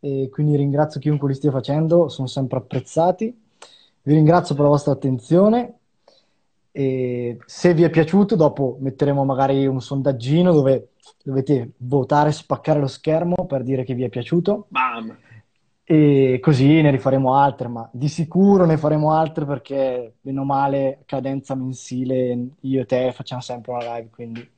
e quindi ringrazio chiunque li stia facendo, sono sempre apprezzati. Vi ringrazio per la vostra attenzione e se vi è piaciuto, dopo metteremo magari un sondaggino dove dovete votare, spaccare lo schermo per dire che vi è piaciuto. Bam! E così ne rifaremo altre, ma di sicuro ne faremo altre perché, bene o male, cadenza mensile, io e te facciamo sempre una live, quindi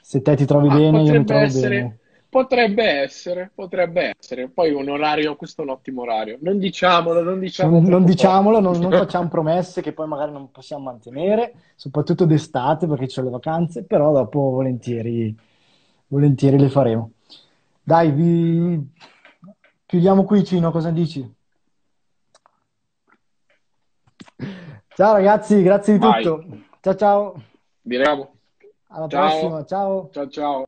se te ti trovi Ah, bene, io mi trovo essere, bene. potrebbe essere, potrebbe essere. Poi un orario, questo è un ottimo orario. Non diciamolo, non diciamo Non, non troppo diciamolo, non, non facciamo promesse che poi magari non possiamo mantenere, soprattutto d'estate perché ci sono le vacanze, però dopo volentieri, volentieri le faremo. Dai, vi... chiudiamo qui, Cino, cosa dici? Ciao ragazzi, grazie di Vai, tutto. Ciao ciao, diremo. alla Ciao, prossima, ciao. ciao, ciao.